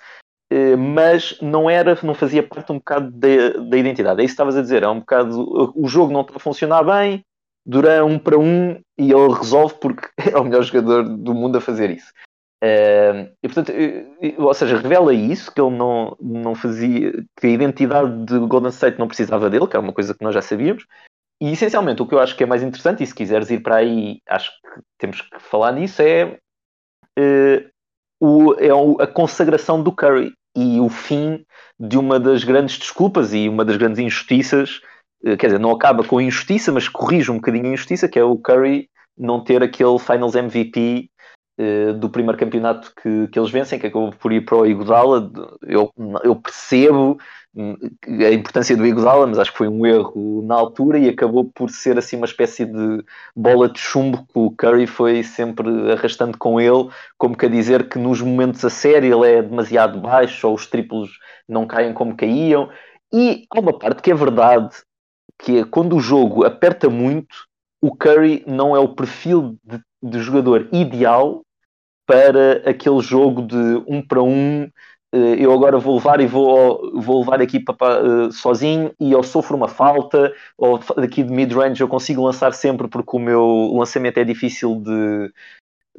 mas não era, não fazia parte um bocado da, da identidade. É isso que estavas a dizer, é um bocado o jogo não está a funcionar bem, Duran um para um e ele resolve porque [LAUGHS] é o melhor jogador do mundo a fazer isso. Uh, e portanto, ou seja, revela isso que ele não, não fazia, que a identidade de Golden State não precisava dele, que é uma coisa que nós já sabíamos. E essencialmente o que eu acho que é mais interessante, e se quiseres ir para aí, acho que temos que falar nisso, é, uh, o, é a consagração do Curry e o fim de uma das grandes desculpas e uma das grandes injustiças eh, quer dizer, não acaba com a injustiça, mas corrige um bocadinho a injustiça, que é o Curry não ter aquele Finals MVP do primeiro campeonato que, que eles vencem, que acabou por ir para o Iguodala. Eu, eu percebo hum, a importância do Iguodala, mas acho que foi um erro na altura e acabou por ser assim uma espécie de bola de chumbo que o Curry foi sempre arrastando com ele, como que a dizer que nos momentos a sério ele é demasiado baixo ou os triplos não caem como caíam. E há uma parte que é verdade, que é quando o jogo aperta muito, o Curry não é o perfil de, de jogador ideal para aquele jogo de um para um. Eh, eu agora vou levar e vou, vou levar aqui para, uh, sozinho e eu sofro uma falta, ou daqui de mid-range eu consigo lançar sempre porque o meu lançamento é difícil de,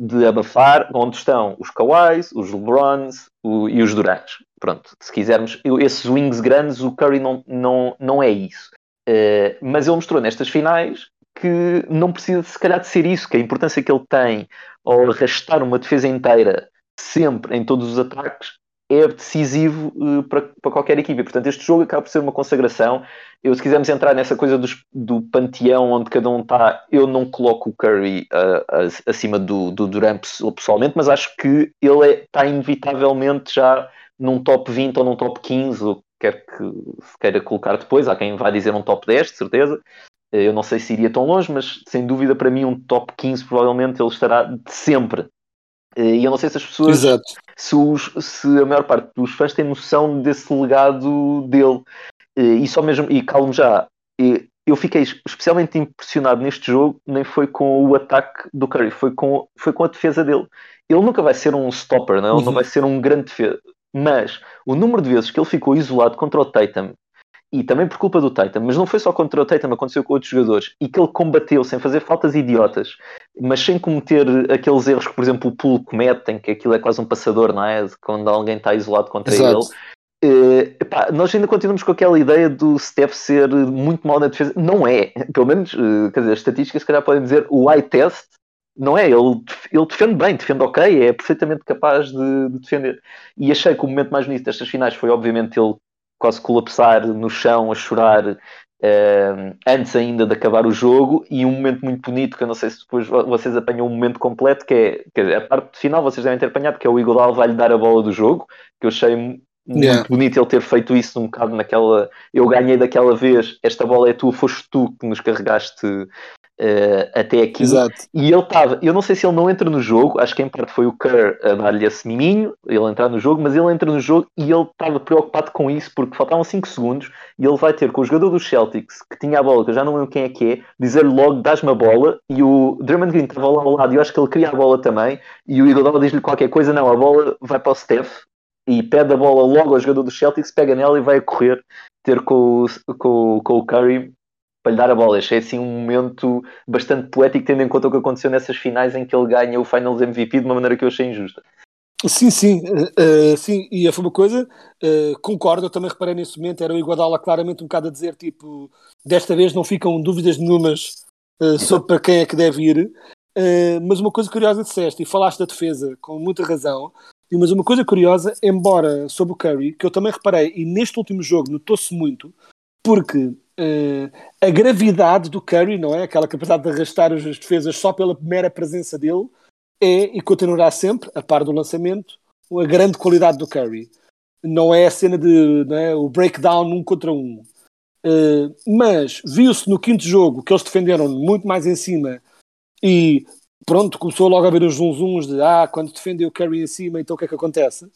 de abafar, onde estão os Kawais, os LeBrons o, e os Durants. Pronto, se quisermos, esses wings grandes, o Curry não, não, não é isso. Uh, mas ele mostrou nestas finais que não precisa, se calhar, de ser isso, que a importância que ele tem ao arrastar uma defesa inteira sempre em todos os ataques é decisivo uh, para, para qualquer equipe. Portanto, este jogo acaba por ser uma consagração. Eu, se quisermos entrar nessa coisa dos, do panteão onde cada um está, eu não coloco o Curry uh, acima do, do Durant pessoalmente, mas acho que ele é, está inevitavelmente já num top 20 ou num top 15, quer que se queira colocar depois. Há quem vá dizer um top 10, de certeza. Eh, eu não sei se iria tão longe, mas sem dúvida para mim um top 15 provavelmente ele estará de sempre. Eh, e eu não sei se as pessoas, se, os, se, a maior parte dos fãs tem noção desse legado dele. Eh, e só mesmo, e calmo já, eu fiquei especialmente impressionado neste jogo, nem foi com o ataque do Curry, foi com, foi com a defesa dele. Ele nunca vai ser um stopper, não? É? ele uhum. não vai ser um grande defesa Mas o número de vezes que ele ficou isolado contra o Tatum, e também por culpa do Tatum, mas não foi só contra o Tatum, aconteceu com outros jogadores, e que ele combateu sem fazer faltas idiotas, mas sem cometer aqueles erros que, por exemplo, o Poole comete, em que aquilo é quase um passador, não é? Quando alguém está isolado contra Exato. ele. Epá, nós ainda continuamos com aquela ideia do Steph ser muito mal na defesa. Não é. Pelo menos, eh, quer dizer, as estatísticas se calhar podem dizer o eye test não é, ele, ele defende bem, defende ok, é perfeitamente capaz de, de defender. E achei que o momento mais bonito destas finais foi, obviamente, ele quase colapsar no chão, a chorar, eh, antes ainda de acabar o jogo, e um momento muito bonito, que eu não sei se depois vo- vocês apanham o momento completo, que é, dizer, a parte final vocês devem ter apanhado, que é o Iguodala vai-lhe dar a bola do jogo, que eu achei mu- muito Yeah. bonito ele ter feito isso um bocado naquela, eu ganhei daquela vez, esta bola é tua, foste tu que nos carregaste eh, até aqui. Exato. E ele estava, eu não sei se ele não entra no jogo, acho que em parte foi o Kerr a dar-lhe esse miminho, ele entrar no jogo, mas ele entra no jogo e ele estava preocupado com isso porque faltavam 5 segundos e ele vai ter com o jogador dos Celtics, que tinha a bola, que eu já não lembro quem é que é, dizer-lhe logo, dás-me a bola, e o Draymond Green estava lá ao lado e eu acho que ele queria a bola também, e o Iguodala diz-lhe qualquer coisa, não, a bola vai para o Steph, e pede a bola logo ao jogador dos Celtics, pega nela e vai a correr ter com o, com, com o Curry para lhe dar a bola. Achei assim um momento bastante poético, tendo em conta o que aconteceu nessas finais em que ele ganha o Finals MVP de uma maneira que eu achei injusta. Sim, sim, eh, sim, e foi uma coisa, eh, concordo, eu também reparei nesse momento, era o Iguodala claramente um bocado a dizer, tipo, desta vez não ficam dúvidas nenhumas eh, sobre para quem é que deve ir, mas uma coisa curiosa disseste, e falaste da defesa com muita razão, mas uma coisa curiosa, embora sobre o Curry, que eu também reparei, e neste último jogo notou-se muito, porque eh, a gravidade do Curry, não é? Aquela capacidade de arrastar as defesas só pela mera presença dele, é e continuará sempre, a par do lançamento, a grande qualidade do Curry. Não é a cena de é, o breakdown um contra um. Uh, mas viu-se no quinto jogo que eles defenderam muito mais em cima e pronto, começou logo a ver os zunzuns de ah, quando defendem o Curry em cima, então o que é que acontece?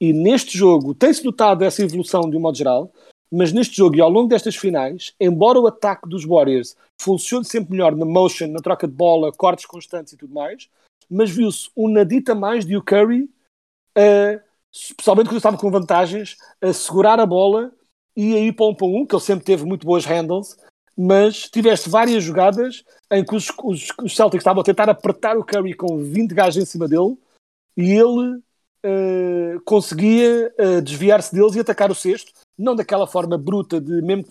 E neste jogo tem-se notado essa evolução de um modo geral, mas neste jogo e ao longo destas finais, embora o ataque dos Warriors funcione sempre melhor na motion, na troca de bola, cortes constantes e tudo mais, mas viu-se um nadita mais de o Curry, uh, especialmente quando estava com vantagens, a segurar a bola e a ir para um para um, que ele sempre teve muito boas handles, mas tiveste várias jogadas em que os, os, os Celtics estavam a tentar apertar o Curry com 20 gajos em cima dele e ele uh, conseguia uh, desviar-se deles e atacar o sexto, não daquela forma bruta de mesmo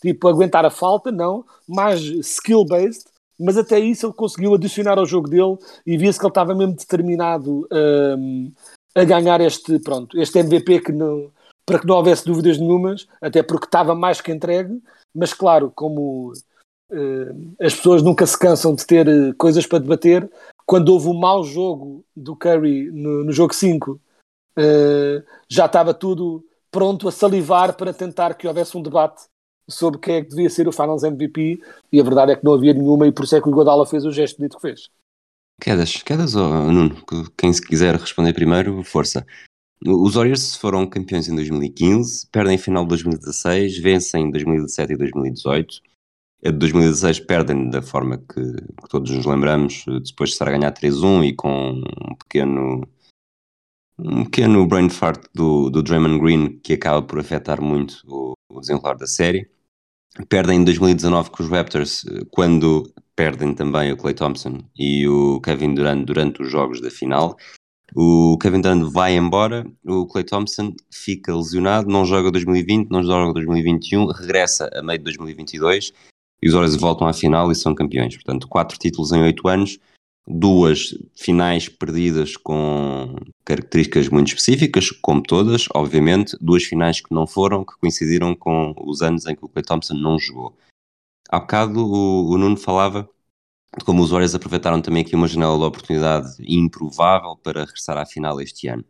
tipo aguentar a falta, não, mais skill-based, mas até isso ele conseguiu adicionar ao jogo dele e via-se que ele estava mesmo determinado um, a ganhar este, pronto, este MVP que não, para que não houvesse dúvidas nenhumas, até porque estava mais que entregue, mas claro, como uh, as pessoas nunca se cansam de ter uh, coisas para debater, quando houve um mau jogo do Curry no, no jogo 5, uh, já estava tudo pronto a salivar para tentar que houvesse um debate sobre quem é que devia ser o Finals MVP e a verdade é que não havia nenhuma e por isso é que o Godala fez o gesto bonito que fez. Quedas, quedas, oh, Nuno, quem se quiser responder primeiro, força. Os Warriors foram campeões em 2015, perdem em final de 2016, vencem em 2017 e 2018. A de 2016 perdem da forma que, que todos nos lembramos, depois de estar a ganhar 3-1 e com um pequeno um pequeno brain fart do, do Draymond Green que acaba por afetar muito o, o desenrolar da série. Perdem em 2019 com os Raptors, quando perdem também o Clay Thompson e o Kevin Durant durante os jogos da final. O Kevin Durant vai embora, o Clay Thompson fica lesionado, não joga 2020, não joga 2021, regressa a meio de 2022 e os Warriors voltam à final e são campeões. Portanto, quatro títulos em oito anos, duas finais perdidas com características muito específicas, como todas, obviamente, duas finais que não foram, que coincidiram com os anos em que o Clay Thompson não jogou. Há bocado o, o Nuno falava de como os Warriors aproveitaram também aqui uma janela de oportunidade improvável para regressar à final este ano.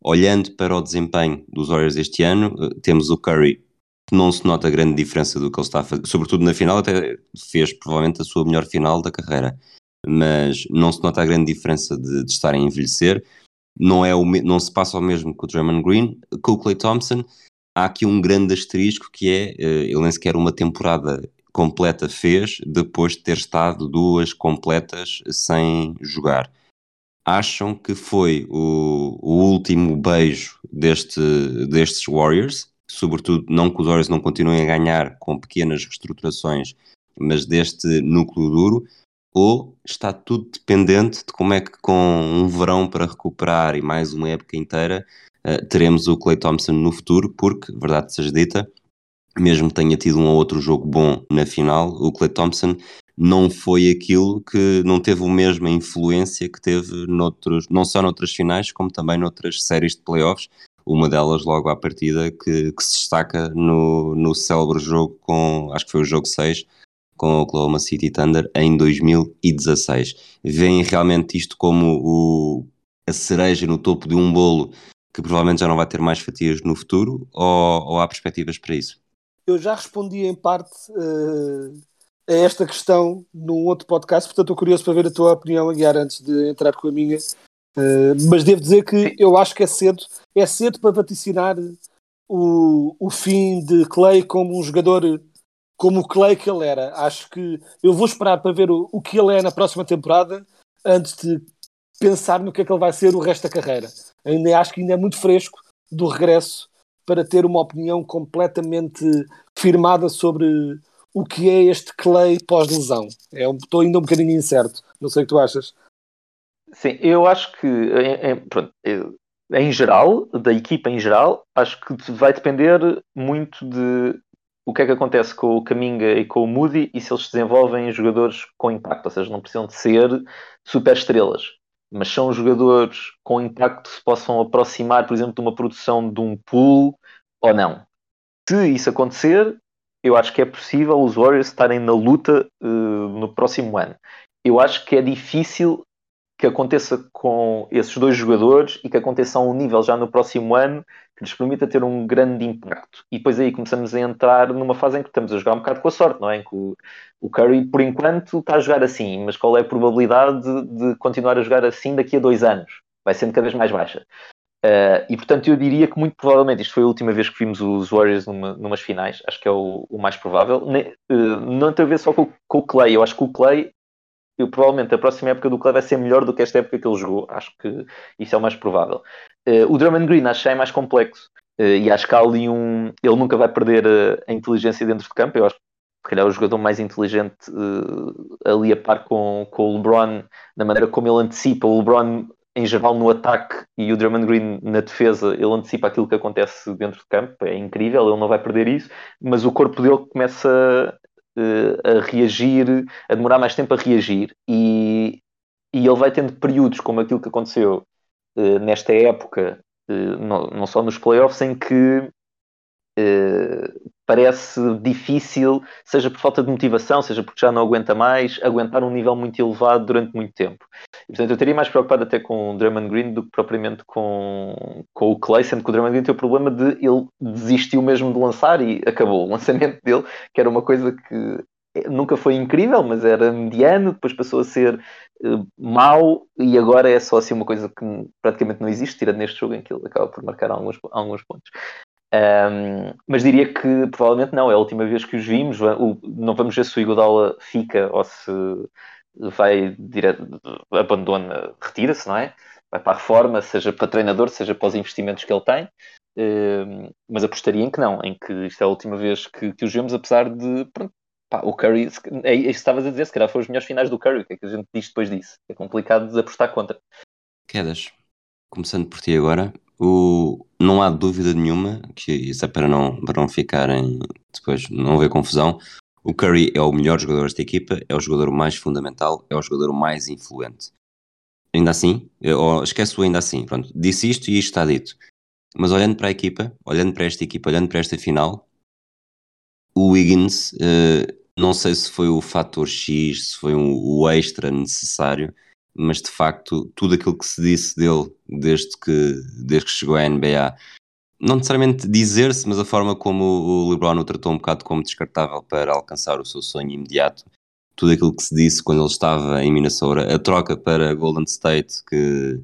Olhando para o desempenho dos Warriors este ano, temos o Curry, que não se nota grande diferença do que ele está a fazer, sobretudo na final, até fez provavelmente a sua melhor final da carreira mas não se nota a grande diferença de, de a envelhecer. Não, é o, não se passa o mesmo com o Draymond Green. Com o Clay Thompson, há aqui um grande asterisco que é, ele nem sequer uma temporada completa fez, depois de ter estado duas completas sem jogar. Acham que foi o, o último beijo deste, destes Warriors, sobretudo não que os Warriors não continuem a ganhar com pequenas reestruturações, mas deste núcleo duro, ou está tudo dependente de como é que com um verão para recuperar e mais uma época inteira uh, teremos o Clay Thompson no futuro, porque, verdade seja dita, mesmo que tenha tido um ou outro jogo bom na final, o Clay Thompson não foi aquilo que não teve a mesma influência que teve noutros, não só noutras finais, como também noutras séries de playoffs. Uma delas logo à partida que, que se destaca no, no célebre jogo com, acho que foi o jogo 6, com o Oklahoma City Thunder em 2016. Vêem realmente isto como o, a cereja no topo de um bolo que provavelmente já não vai ter mais fatias no futuro ou, ou há perspectivas para isso? Eu já respondi em parte uh, a esta questão num outro podcast, portanto estou curioso para ver a tua opinião, Aguiar, antes de entrar com a minha. Uh, mas devo dizer que eu acho que é cedo, é cedo para vaticinar o, o fim de Clay como um jogador como o Clay que ele era. Acho que eu vou esperar para ver o, o que ele é na próxima temporada antes de pensar no que é que ele vai ser o resto da carreira. Ainda acho que ainda é muito fresco do regresso para ter uma opinião completamente firmada sobre o que é este Clay pós-lesão. É, estou ainda um bocadinho incerto. Não sei o que tu achas. Sim, eu acho que em, em, em geral, da equipa em geral, acho que vai depender muito de o que é que acontece com o Caminga e com o Moody e se eles desenvolvem jogadores com impacto, ou seja, não precisam de ser super estrelas, mas são jogadores com impacto que se possam aproximar, por exemplo, de uma produção de um pool ou não. Se isso acontecer, eu acho que é possível os Warriors estarem na luta uh, no próximo ano. Eu acho que é difícil que aconteça com esses dois jogadores e que aconteça a um nível já no próximo ano que lhes permita ter um grande impacto. E depois aí começamos a entrar numa fase em que estamos a jogar um bocado com a sorte, não é? Em que o, Curry, por enquanto, está a jogar assim, mas qual é a probabilidade de, de continuar a jogar assim daqui a dois anos? Vai sendo cada vez mais baixa. Uh, e portanto eu diria que muito provavelmente isto foi a última vez que vimos os Warriors numa, numas finais, acho que é o, o mais provável. Ne, uh, não tem a ver só com, com, o Clay, eu acho que o Clay, eu, provavelmente a próxima época do Clay vai ser melhor do que esta época que ele jogou, acho que isso é o mais provável. Uh, o Drummond Green que é mais complexo e acho que há ali um. Ele nunca vai perder a, inteligência dentro de campo, eu acho que se calhar o jogador mais inteligente ali a par com, com o LeBron, na maneira como ele antecipa. O LeBron em geral no ataque e o Drummond Green na defesa, ele antecipa aquilo que acontece dentro de campo, é incrível, ele não vai perder isso, mas o corpo dele começa uh, a reagir, a demorar mais tempo a reagir e, e ele vai tendo períodos como aquilo que aconteceu uh, nesta época, uh, não, não, só nos playoffs, em que parece difícil, seja por falta de motivação, seja porque já não aguenta mais, aguentar um nível muito elevado durante muito tempo. E, portanto, eu estaria mais preocupado até com o Drummond Green do que propriamente com, com o Clay, sendo que o Drummond Green tem o problema de ele desistiu mesmo de lançar e acabou. O lançamento dele, que era uma coisa que nunca foi incrível, mas era mediano, depois passou a ser uh, mau e agora é só assim uma coisa que praticamente não existe, tirando neste jogo em que ele acaba por marcar alguns, alguns pontos. Um, mas diria que provavelmente não, é a última vez que os vimos. Não vamos ver se o Iguodala fica ou se vai direto, abandona, retira-se, não é? Vai para a reforma, seja para treinador, seja para os investimentos que ele tem. Um, mas apostaria em que não, em que isto é a última vez que, que os vemos, apesar de pronto, pá, o Curry, é, é isso que estavas a dizer, se calhar foram os melhores finais do Curry, o que é que a gente diz depois disso? É complicado de apostar contra. Quedas, começando por ti agora, o, não há dúvida nenhuma que isso é para não, para não ficarem depois, não haver confusão. O Curry é o melhor jogador desta equipa, é o jogador mais fundamental, é o jogador mais influente. Ainda assim, eu, esqueço ainda assim, pronto, disse isto e isto está dito. Mas olhando para a equipa, olhando para esta equipa, olhando para esta final, o Wiggins, uh, não sei se foi o fator X, se foi um, o extra necessário, mas de facto tudo aquilo que se disse dele desde que, desde que chegou à NBA, não necessariamente dizer-se, mas a forma como o LeBron o tratou um bocado como descartável para alcançar o seu sonho imediato, tudo aquilo que se disse quando ele estava em Minnesota, a troca para Golden State, que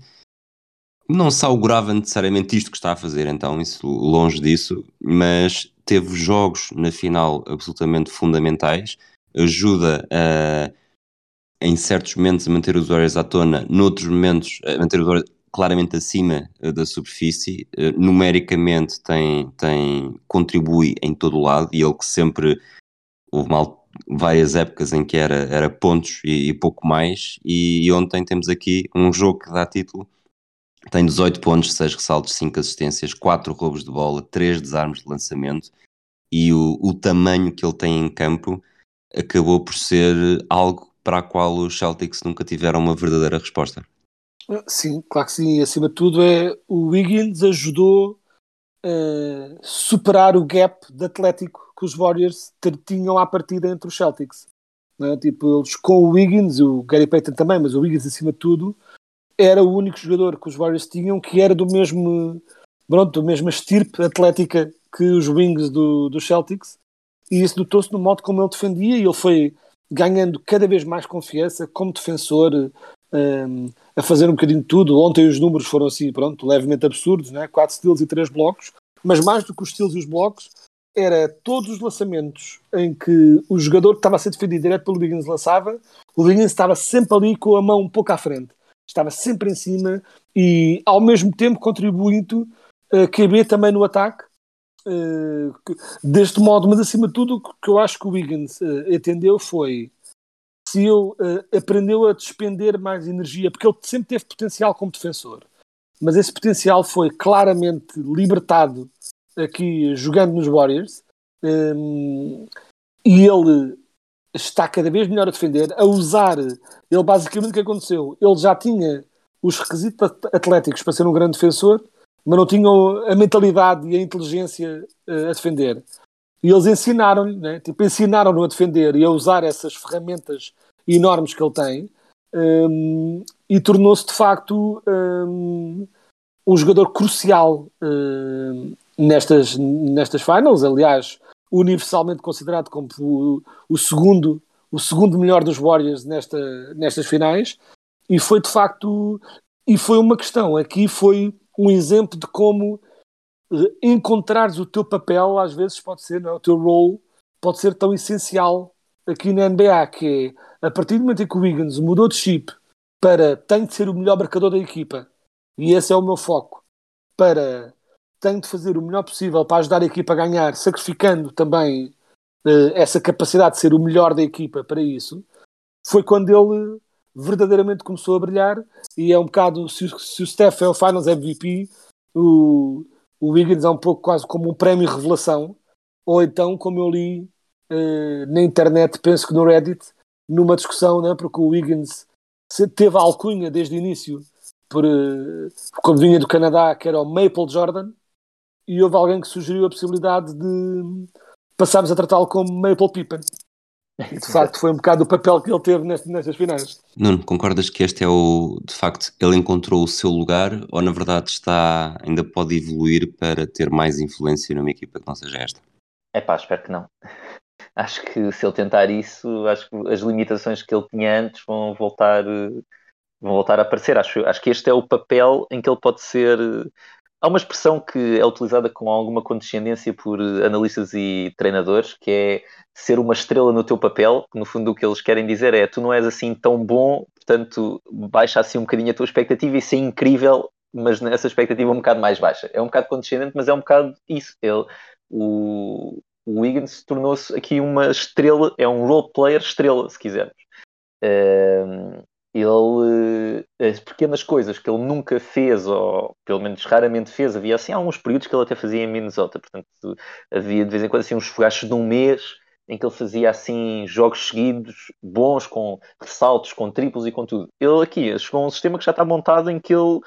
não se augurava necessariamente isto que está a fazer, então, isso longe disso, mas teve jogos na final absolutamente fundamentais, ajuda a em certos momentos a manter os Warriors à tona, noutros momentos a manter os Warriors claramente acima uh, da superfície, uh, numericamente tem, tem, contribui em todo o lado, e ele que sempre houve mal, várias épocas em que era, era pontos e, e pouco mais, e, e, ontem temos aqui um jogo que dá título, tem 18 pontos, 6 ressaltos, 5 assistências, 4 roubos de bola, 3 desarmes de lançamento, e o, o tamanho que ele tem em campo acabou por ser algo para a qual os Celtics nunca tiveram uma verdadeira resposta. Sim, claro que sim. E acima de tudo, é, o Wiggins ajudou a superar o gap de atlético que os Warriors tinham à partida entre os Celtics. É? Tipo, eles com o Wiggins, o Gary Payton também, mas o Wiggins acima de tudo, era o único jogador que os Warriors tinham que era do mesmo, pronto, do mesmo estirpe atlética que os Wings do, do Celtics. E isso notou-se no modo como ele defendia e ele foi ganhando cada vez mais confiança como defensor, um, a fazer um bocadinho de tudo. Ontem os números foram assim, pronto, levemente absurdos, né? 4 steals e 3 blocos, mas mais do que os steals e os blocos, era todos os lançamentos em que o jogador que estava a ser defendido direto pelo Wiggins lançava, o Wiggins estava sempre ali com a mão um pouco à frente, estava sempre em cima e ao mesmo tempo contribuindo a caber também no ataque uh, deste modo, mas acima de tudo o que eu acho que o Wiggins uh, entendeu foi se ele uh, aprendeu a despender mais energia, porque ele sempre teve potencial como defensor, mas esse potencial foi claramente libertado aqui jogando nos Warriors um, e ele está cada vez melhor a defender, a usar. Ele basicamente o que aconteceu? Ele já tinha os requisitos atléticos para ser um grande defensor, mas não tinham a mentalidade e a inteligência uh, a defender. E eles ensinaram-lhe, né? tipo, ensinaram-no a defender e a usar essas ferramentas enormes que ele tem, um, e tornou-se de facto um, um jogador crucial um, nestas, nestas finals. Aliás, universalmente considerado como o, o, segundo, o segundo melhor dos Warriors nesta, nestas finais, e foi de facto. E foi uma questão. Aqui foi um exemplo de como uh, encontrares o teu papel, às vezes pode ser, não é? o teu role, pode ser tão essencial aqui na NBA, que é, a partir do momento em que o Wiggins mudou de chip para tem de ser o melhor marcador da equipa, e esse é o meu foco, para tem de fazer o melhor possível para ajudar a equipa a ganhar, sacrificando também uh, essa capacidade de ser o melhor da equipa para isso, foi quando ele verdadeiramente começou a brilhar e é um bocado, se, se o Steph é o Finals MVP, o, o Wiggins é um pouco quase como um prémio revelação, ou então, como eu li uh, na internet, penso que no Reddit, numa discussão, né, porque o Wiggins teve a alcunha desde o início, por, uh, como vinha do Canadá, que era o Maple Jordan, e houve alguém que sugeriu a possibilidade de passarmos a tratá-lo como Maple Pippen. E de facto foi um bocado o papel que ele teve nestas finais. Nuno, concordas que este é o, de facto, ele encontrou o seu lugar ou na verdade está, ainda pode evoluir para ter mais influência numa equipa que não seja esta? É pá, espero que não. [LAUGHS] Acho que se ele tentar isso, acho que as limitações que ele tinha antes vão voltar, vão voltar a aparecer. Acho, acho que este é o papel em que ele pode ser Há uma expressão que é utilizada com alguma condescendência por analistas e treinadores, que é ser uma estrela no teu papel, que no fundo o que eles querem dizer é tu não és assim tão bom, portanto baixa assim um bocadinho a tua expectativa e ser incrível, mas nessa expectativa um bocado mais baixa. É um bocado condescendente, mas é um bocado isso. Ele, o, o Wiggins tornou-se aqui uma estrela, é um role player estrela, se quisermos. Um, ele as pequenas coisas que ele nunca fez ou pelo menos raramente fez havia assim alguns períodos que ele até fazia em Minnesota. Portanto havia de vez em quando assim uns fogachos de um mês em que ele fazia assim jogos seguidos bons com ressaltos com triplos e com tudo. Ele aqui chegou a um sistema que já está montado em que ele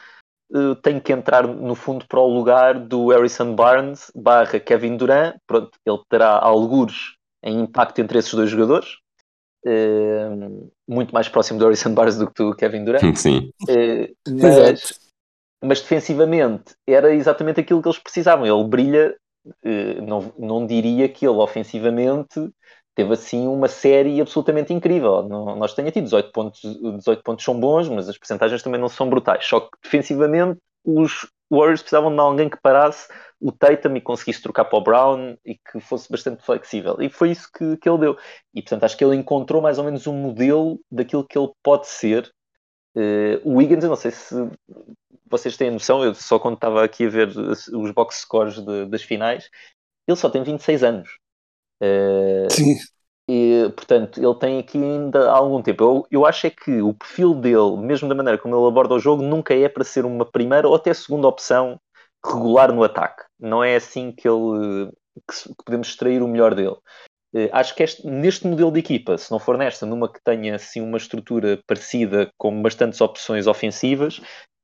uh, tem que entrar no fundo para o lugar do Harrison Barnes barra Kevin Durant. Pronto ele terá algures em impacto entre esses dois jogadores uh, muito mais próximo do Harrison Barnes do que do Kevin Durant. Sim. Uh, mas, mas, defensivamente era exatamente aquilo que eles precisavam. Ele brilha, uh, não, não diria que ele ofensivamente teve assim uma série absolutamente incrível. Não, nós tenha tido 18 pontos, 18 pontos são bons, mas as percentagens também não são brutais. Só que defensivamente os Warriors precisavam de alguém que parasse o Tatum e conseguisse trocar para o Brown e que fosse bastante flexível. E foi isso que, que ele deu. E portanto acho que ele encontrou mais ou menos um modelo daquilo que ele pode ser. Uh, o Wiggins, eu não sei se vocês têm noção, eu só quando estava aqui a ver os box scores de, das finais, ele só tem 26 anos. Uh, Sim. E, portanto, ele tem aqui ainda algum tempo. Eu, eu acho é que o perfil dele, mesmo da maneira como ele aborda o jogo, nunca é para ser uma primeira ou até segunda opção regular no ataque. Não é assim que ele que, podemos extrair o melhor dele. Uh, acho que este, neste modelo de equipa, se não for nesta, numa que tenha assim uma estrutura parecida com bastantes opções ofensivas,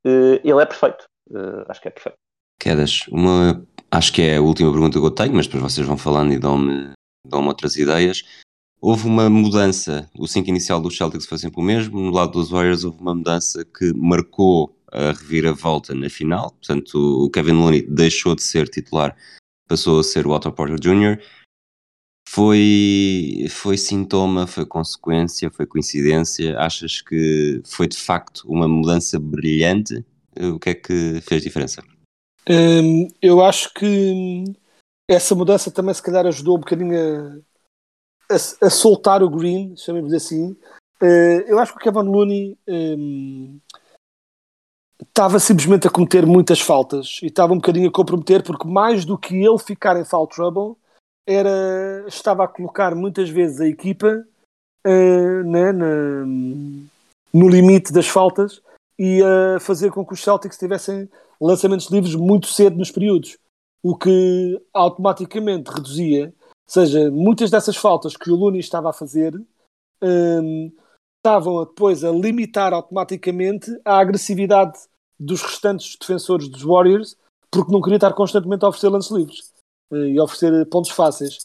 uh, ele é perfeito. Uh, acho que é perfeito. Quedas, uma acho que é a última pergunta que eu tenho, mas depois vocês vão falando e dão-me dão outras ideias. Houve uma mudança, o 5 inicial do Celtics foi sempre o mesmo, no lado dos Warriors houve uma mudança que marcou a reviravolta na final, portanto o Kevin Looney deixou de ser titular, passou a ser o Otto Porter Jr., foi, foi sintoma, foi consequência, foi coincidência? Achas que foi de facto uma mudança brilhante? O que é que fez diferença? Hum, eu acho que essa mudança também se calhar ajudou um bocadinho a, a, a soltar o Green, chamemos assim. Uh, eu acho que o Kevin Looney um, estava simplesmente a cometer muitas faltas e estava um bocadinho a comprometer porque mais do que ele ficar em foul trouble era estava a colocar muitas vezes a equipa uh, né, na, no limite das faltas e a fazer com que os Celtics tivessem lançamentos livres muito cedo nos períodos, o que automaticamente reduzia, seja, muitas dessas faltas que o Looney estava a fazer um, estavam depois a limitar automaticamente a agressividade dos restantes defensores dos Warriors, porque não queria estar constantemente a oferecer lances livres uh, e oferecer pontos fáceis.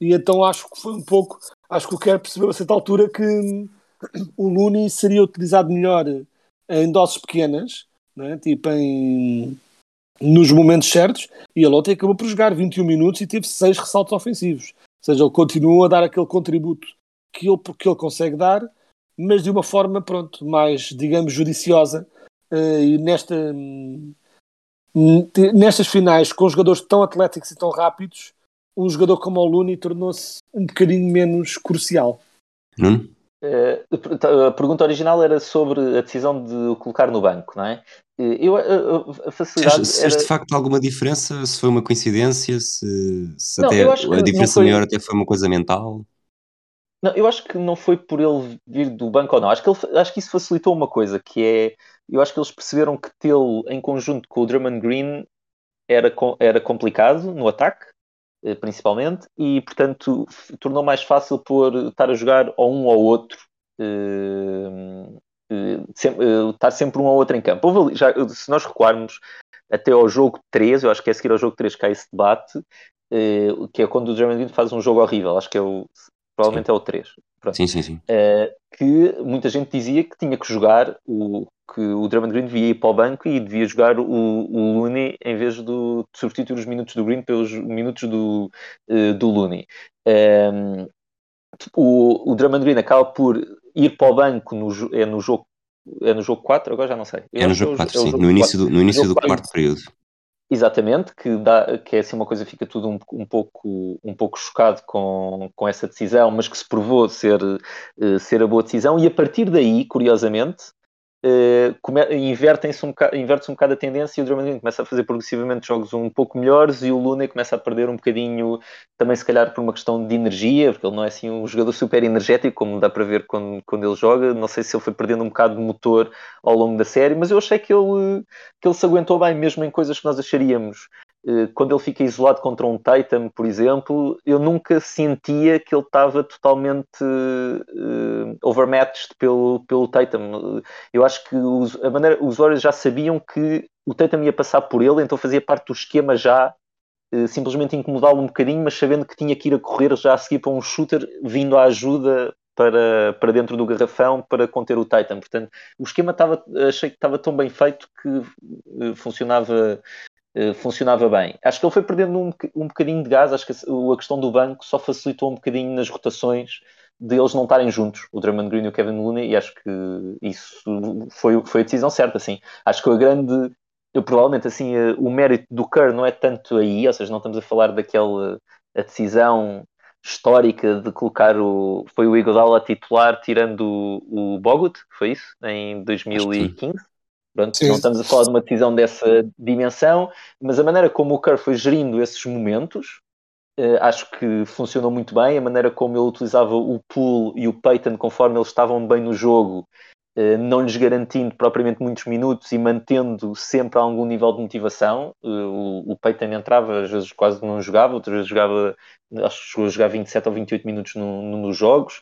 E então acho que foi um pouco, acho que o Kerr percebeu a certa altura que hum, o Looney seria utilizado melhor em doses pequenas né? tipo em, nos momentos certos, e ele ontem acabou por jogar 21 minutos e teve 6 ressaltos ofensivos. Ou seja, ele continua a dar aquele contributo que ele, que ele consegue dar, mas de uma forma, pronto, mais, digamos, judiciosa. Uh, e nesta, hum, nestas finais, com jogadores tão atléticos e tão rápidos, um jogador como o Looney tornou-se um bocadinho menos crucial. Eh, a pergunta original era sobre a decisão de o colocar no banco, não é? Eh, eu, a, facilidade. Se, era... de facto alguma diferença, se foi uma coincidência, se, se não, até a diferença foi... maior até foi uma coisa mental. Não, eu acho que não foi por ele vir do banco ou não. Acho que, ele, acho que isso facilitou uma coisa, que é. Eu acho que eles perceberam que tê-lo em conjunto com o Drummond Green era, era complicado no ataque, eh, principalmente, e portanto tornou mais fácil por estar a jogar ou um ou outro, uh, estar sempre um ou outro em campo. Houve, já, se nós recuarmos até ao jogo 3, eu acho que é a seguir ao jogo 3 que há esse debate, uh, que é quando o German faz um jogo horrível, acho que é o, provavelmente sim. é o 3. Pronto. Sim, sim, sim. que muita gente dizia que tinha que jogar o, que o Drummond Green devia ir para o banco e devia jogar o, o Looney em vez do, de substituir os minutos do Green pelos minutos do, do Looney. Ehm, o, o Drummond Green acaba por ir para o banco no, é no jogo é no jogo 4, agora já não sei. é no jogo 4, é sim, no início do, no início do quarto período. Exatamente, que, dá, que é assim uma coisa fica tudo um, um, pouco, um pouco chocado com, com essa decisão, mas que se provou ser, uh, ser a boa decisão, e a partir daí, curiosamente, uh, invertem-se um inverte-se um bocado a tendência e o Drummond começa a fazer progressivamente jogos um pouco melhores e o Luna começa a perder um bocadinho, também se calhar por uma questão de energia, porque ele não é assim um jogador super energético, como dá para ver quando, quando ele joga. Não sei se ele foi perdendo um bocado de motor ao longo da série, mas eu achei que ele, que ele se aguentou bem, mesmo em coisas que nós acharíamos quando ele fica isolado contra um Titan, por exemplo, eu nunca sentia que ele estava totalmente uh, overmatched pelo, pelo Tatum. Eu acho que os, a maneira, os Warriors já sabiam que o Tatum ia passar por ele, então fazia parte do esquema já uh, simplesmente incomodá-lo um bocadinho, mas sabendo que tinha que ir a correr já a seguir para um shooter, vindo à ajuda para, para dentro do garrafão para conter o Titan. Portanto, o esquema estava, achei que estava tão bem feito que funcionava eh, funcionava bem. Acho que ele foi perdendo um, um bocadinho de gás, acho que a, questão do banco só facilitou um bocadinho nas rotações de eles não estarem juntos, o Draymond Green e o Kevin Looney, e acho que isso foi, foi a decisão certa, assim. Acho que a grande, eu provavelmente, assim, eh, o mérito do Kerr não é tanto aí, ou seja, não estamos a falar daquela a decisão histórica de colocar o. Foi o Iguodala titular, tirando o, o Bogut, foi isso? Em 2015. Pronto, Sim. não estamos a falar de uma decisão dessa dimensão, mas a maneira como o Kerr foi gerindo esses momentos, eh, acho que funcionou muito bem. A maneira como ele utilizava o Poole e o Peyton conforme eles estavam bem no jogo, eh, não lhes garantindo propriamente muitos minutos e mantendo sempre algum nível de motivação. Eh, o, o Peyton entrava, às vezes quase não jogava, outras vezes jogava, acho que chegou a jogar 27 ou 28 minutos no- no- nos jogos.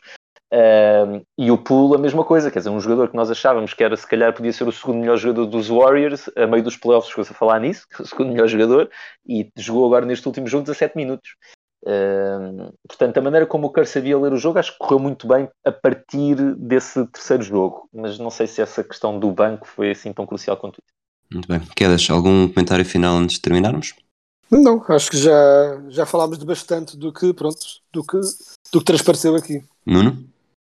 Um, e o Poole a mesma coisa, quer dizer, um jogador que nós achávamos que era se calhar podia ser o segundo melhor jogador dos Warriors, a meio dos playoffs chegou-se a falar nisso, [LAUGHS] o segundo melhor jogador, e jogou agora neste último jogo 17 minutos. Um, portanto, a maneira como o Kerr sabia ler o jogo acho que correu muito bem a partir desse terceiro jogo, mas não sei se essa questão do banco foi assim tão crucial quanto isso. Muito bem. Quedas, algum comentário final antes de terminarmos? Não, acho que já, já falámos de bastante do que, pronto, do que, do que transpareceu aqui. Nuno?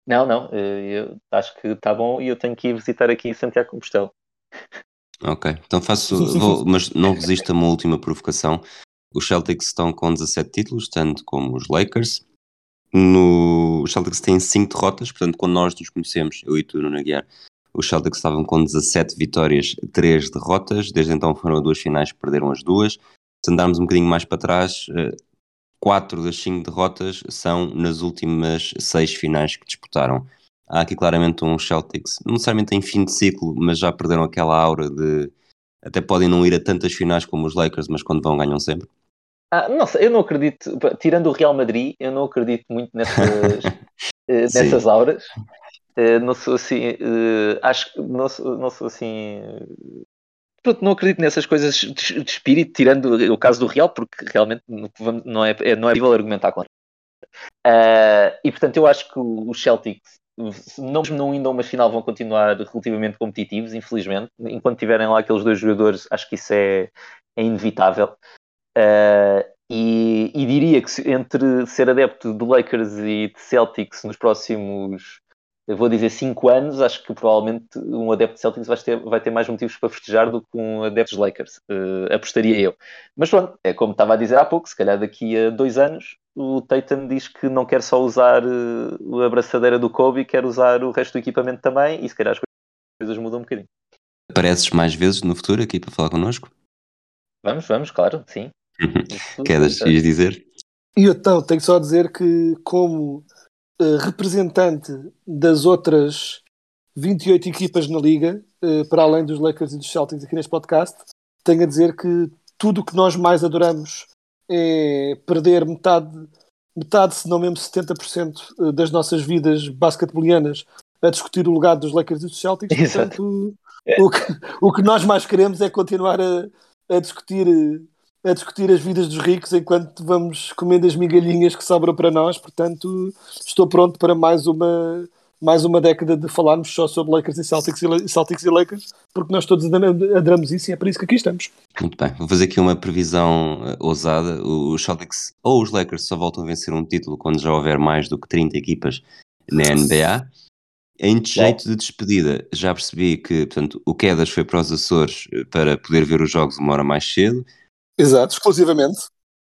Não, não, eh, eu acho que está bom e eu tenho que ir visitar aqui Santiago Compostela. Ok, então faço, vou- [LAUGHS] mas não resisto a uma última provocação. Os Celtics estão com 17 títulos, tanto como os Lakers. No, os Celtics têm 5 derrotas, portanto, quando nós nos conhecemos, eu e tu, Nuno Aguiar, os Celtics estavam com 17 vitórias, 3 derrotas. Desde então foram a duas finais perderam as duas. Se andarmos um bocadinho mais para trás, 4 das 5 derrotas são nas últimas 6 finais que disputaram. Há aqui claramente um Celtics, não necessariamente em fim de ciclo, mas já perderam aquela aura de até podem não ir a tantas finais como os Lakers, mas quando vão ganham sempre. Ah, não sei, eu não acredito, tirando o Real Madrid, eu não acredito muito nessas, [LAUGHS] eh, nessas auras. Eh, não sou assim, eh, acho que não sou, não sou assim. Pronto, não acredito nessas coisas de, espírito, tirando o caso do Real, porque realmente não é, é, não é possível argumentar contra. Ah, e portanto, eu acho que os Celtics, não, não indo a uma final, vão continuar relativamente competitivos, infelizmente. Enquanto tiverem lá aqueles dois jogadores, acho que isso é, é inevitável. Uh, e, e diria que entre ser adepto do Lakers e de Celtics nos próximos, eu vou dizer 5 anos, acho que provavelmente um adepto de Celtics vai ter, vai ter mais motivos para festejar do que um adepto dos Lakers. Uh, apostaria eu. Mas pronto, é como estava a dizer há pouco, se calhar daqui a dois anos o Tatum diz que não quer só usar uh, a abraçadeira do Kobe, quer usar o resto do equipamento também e se calhar as coisas mudam um bocadinho. Apareces mais vezes no futuro aqui para falar connosco? Vamos, vamos, claro, sim. [LAUGHS] Quedas, ias dizer? E então, tenho só a dizer que, como representante das outras 28 equipas na Liga, eh, para além dos Lakers e dos Celtics aqui neste podcast, tenho a dizer que tudo o que nós mais adoramos é perder metade, metade se não mesmo 70% das nossas vidas basquetebolianas a discutir o legado dos Lakers e dos Celtics. Exato. Portanto, o, que, o que nós mais queremos é continuar a, a discutir a discutir as vidas dos ricos enquanto vamos comendo as migalhinhas que sobram para nós. Portanto, estou pronto para mais uma, mais uma década de falarmos só sobre Lakers e Celtics e, Celtics e Lakers, porque nós todos adoramos isso e é para isso que aqui estamos. Muito bem, vou fazer aqui uma previsão eh, ousada. Os Celtics ou os Lakers só voltam a vencer um título quando já houver mais do que 30 equipas na NBA. Em jeito de despedida, já percebi que portanto, o Quedas foi para os Açores eh, para poder ver os jogos uma hora mais cedo. Exato, exclusivamente.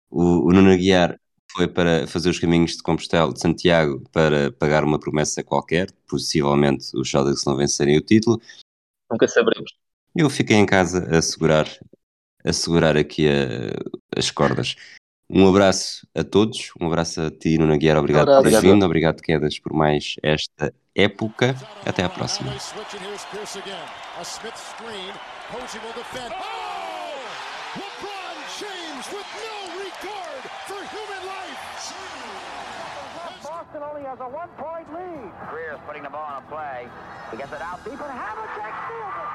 O, o Nuno Aguiar foi para fazer os caminhos de Compostela, de Santiago, para pagar uma promessa qualquer. Possivelmente os Celtics não vencerem o título. Nunca saberemos. Eu fiquei em casa a segurar, a segurar aqui a- as cordas. Um abraço a todos, um abraço a ti, Nuno Aguiar, obrigado por teres Obrigado. vindo, obrigado, Quedas, por mais esta época. Até à próxima. Oh! LeBron James with no regard for human life. Boston only has a one-point lead. Greer's putting the ball on a play. He gets it out deep, But and Havlicek steals it.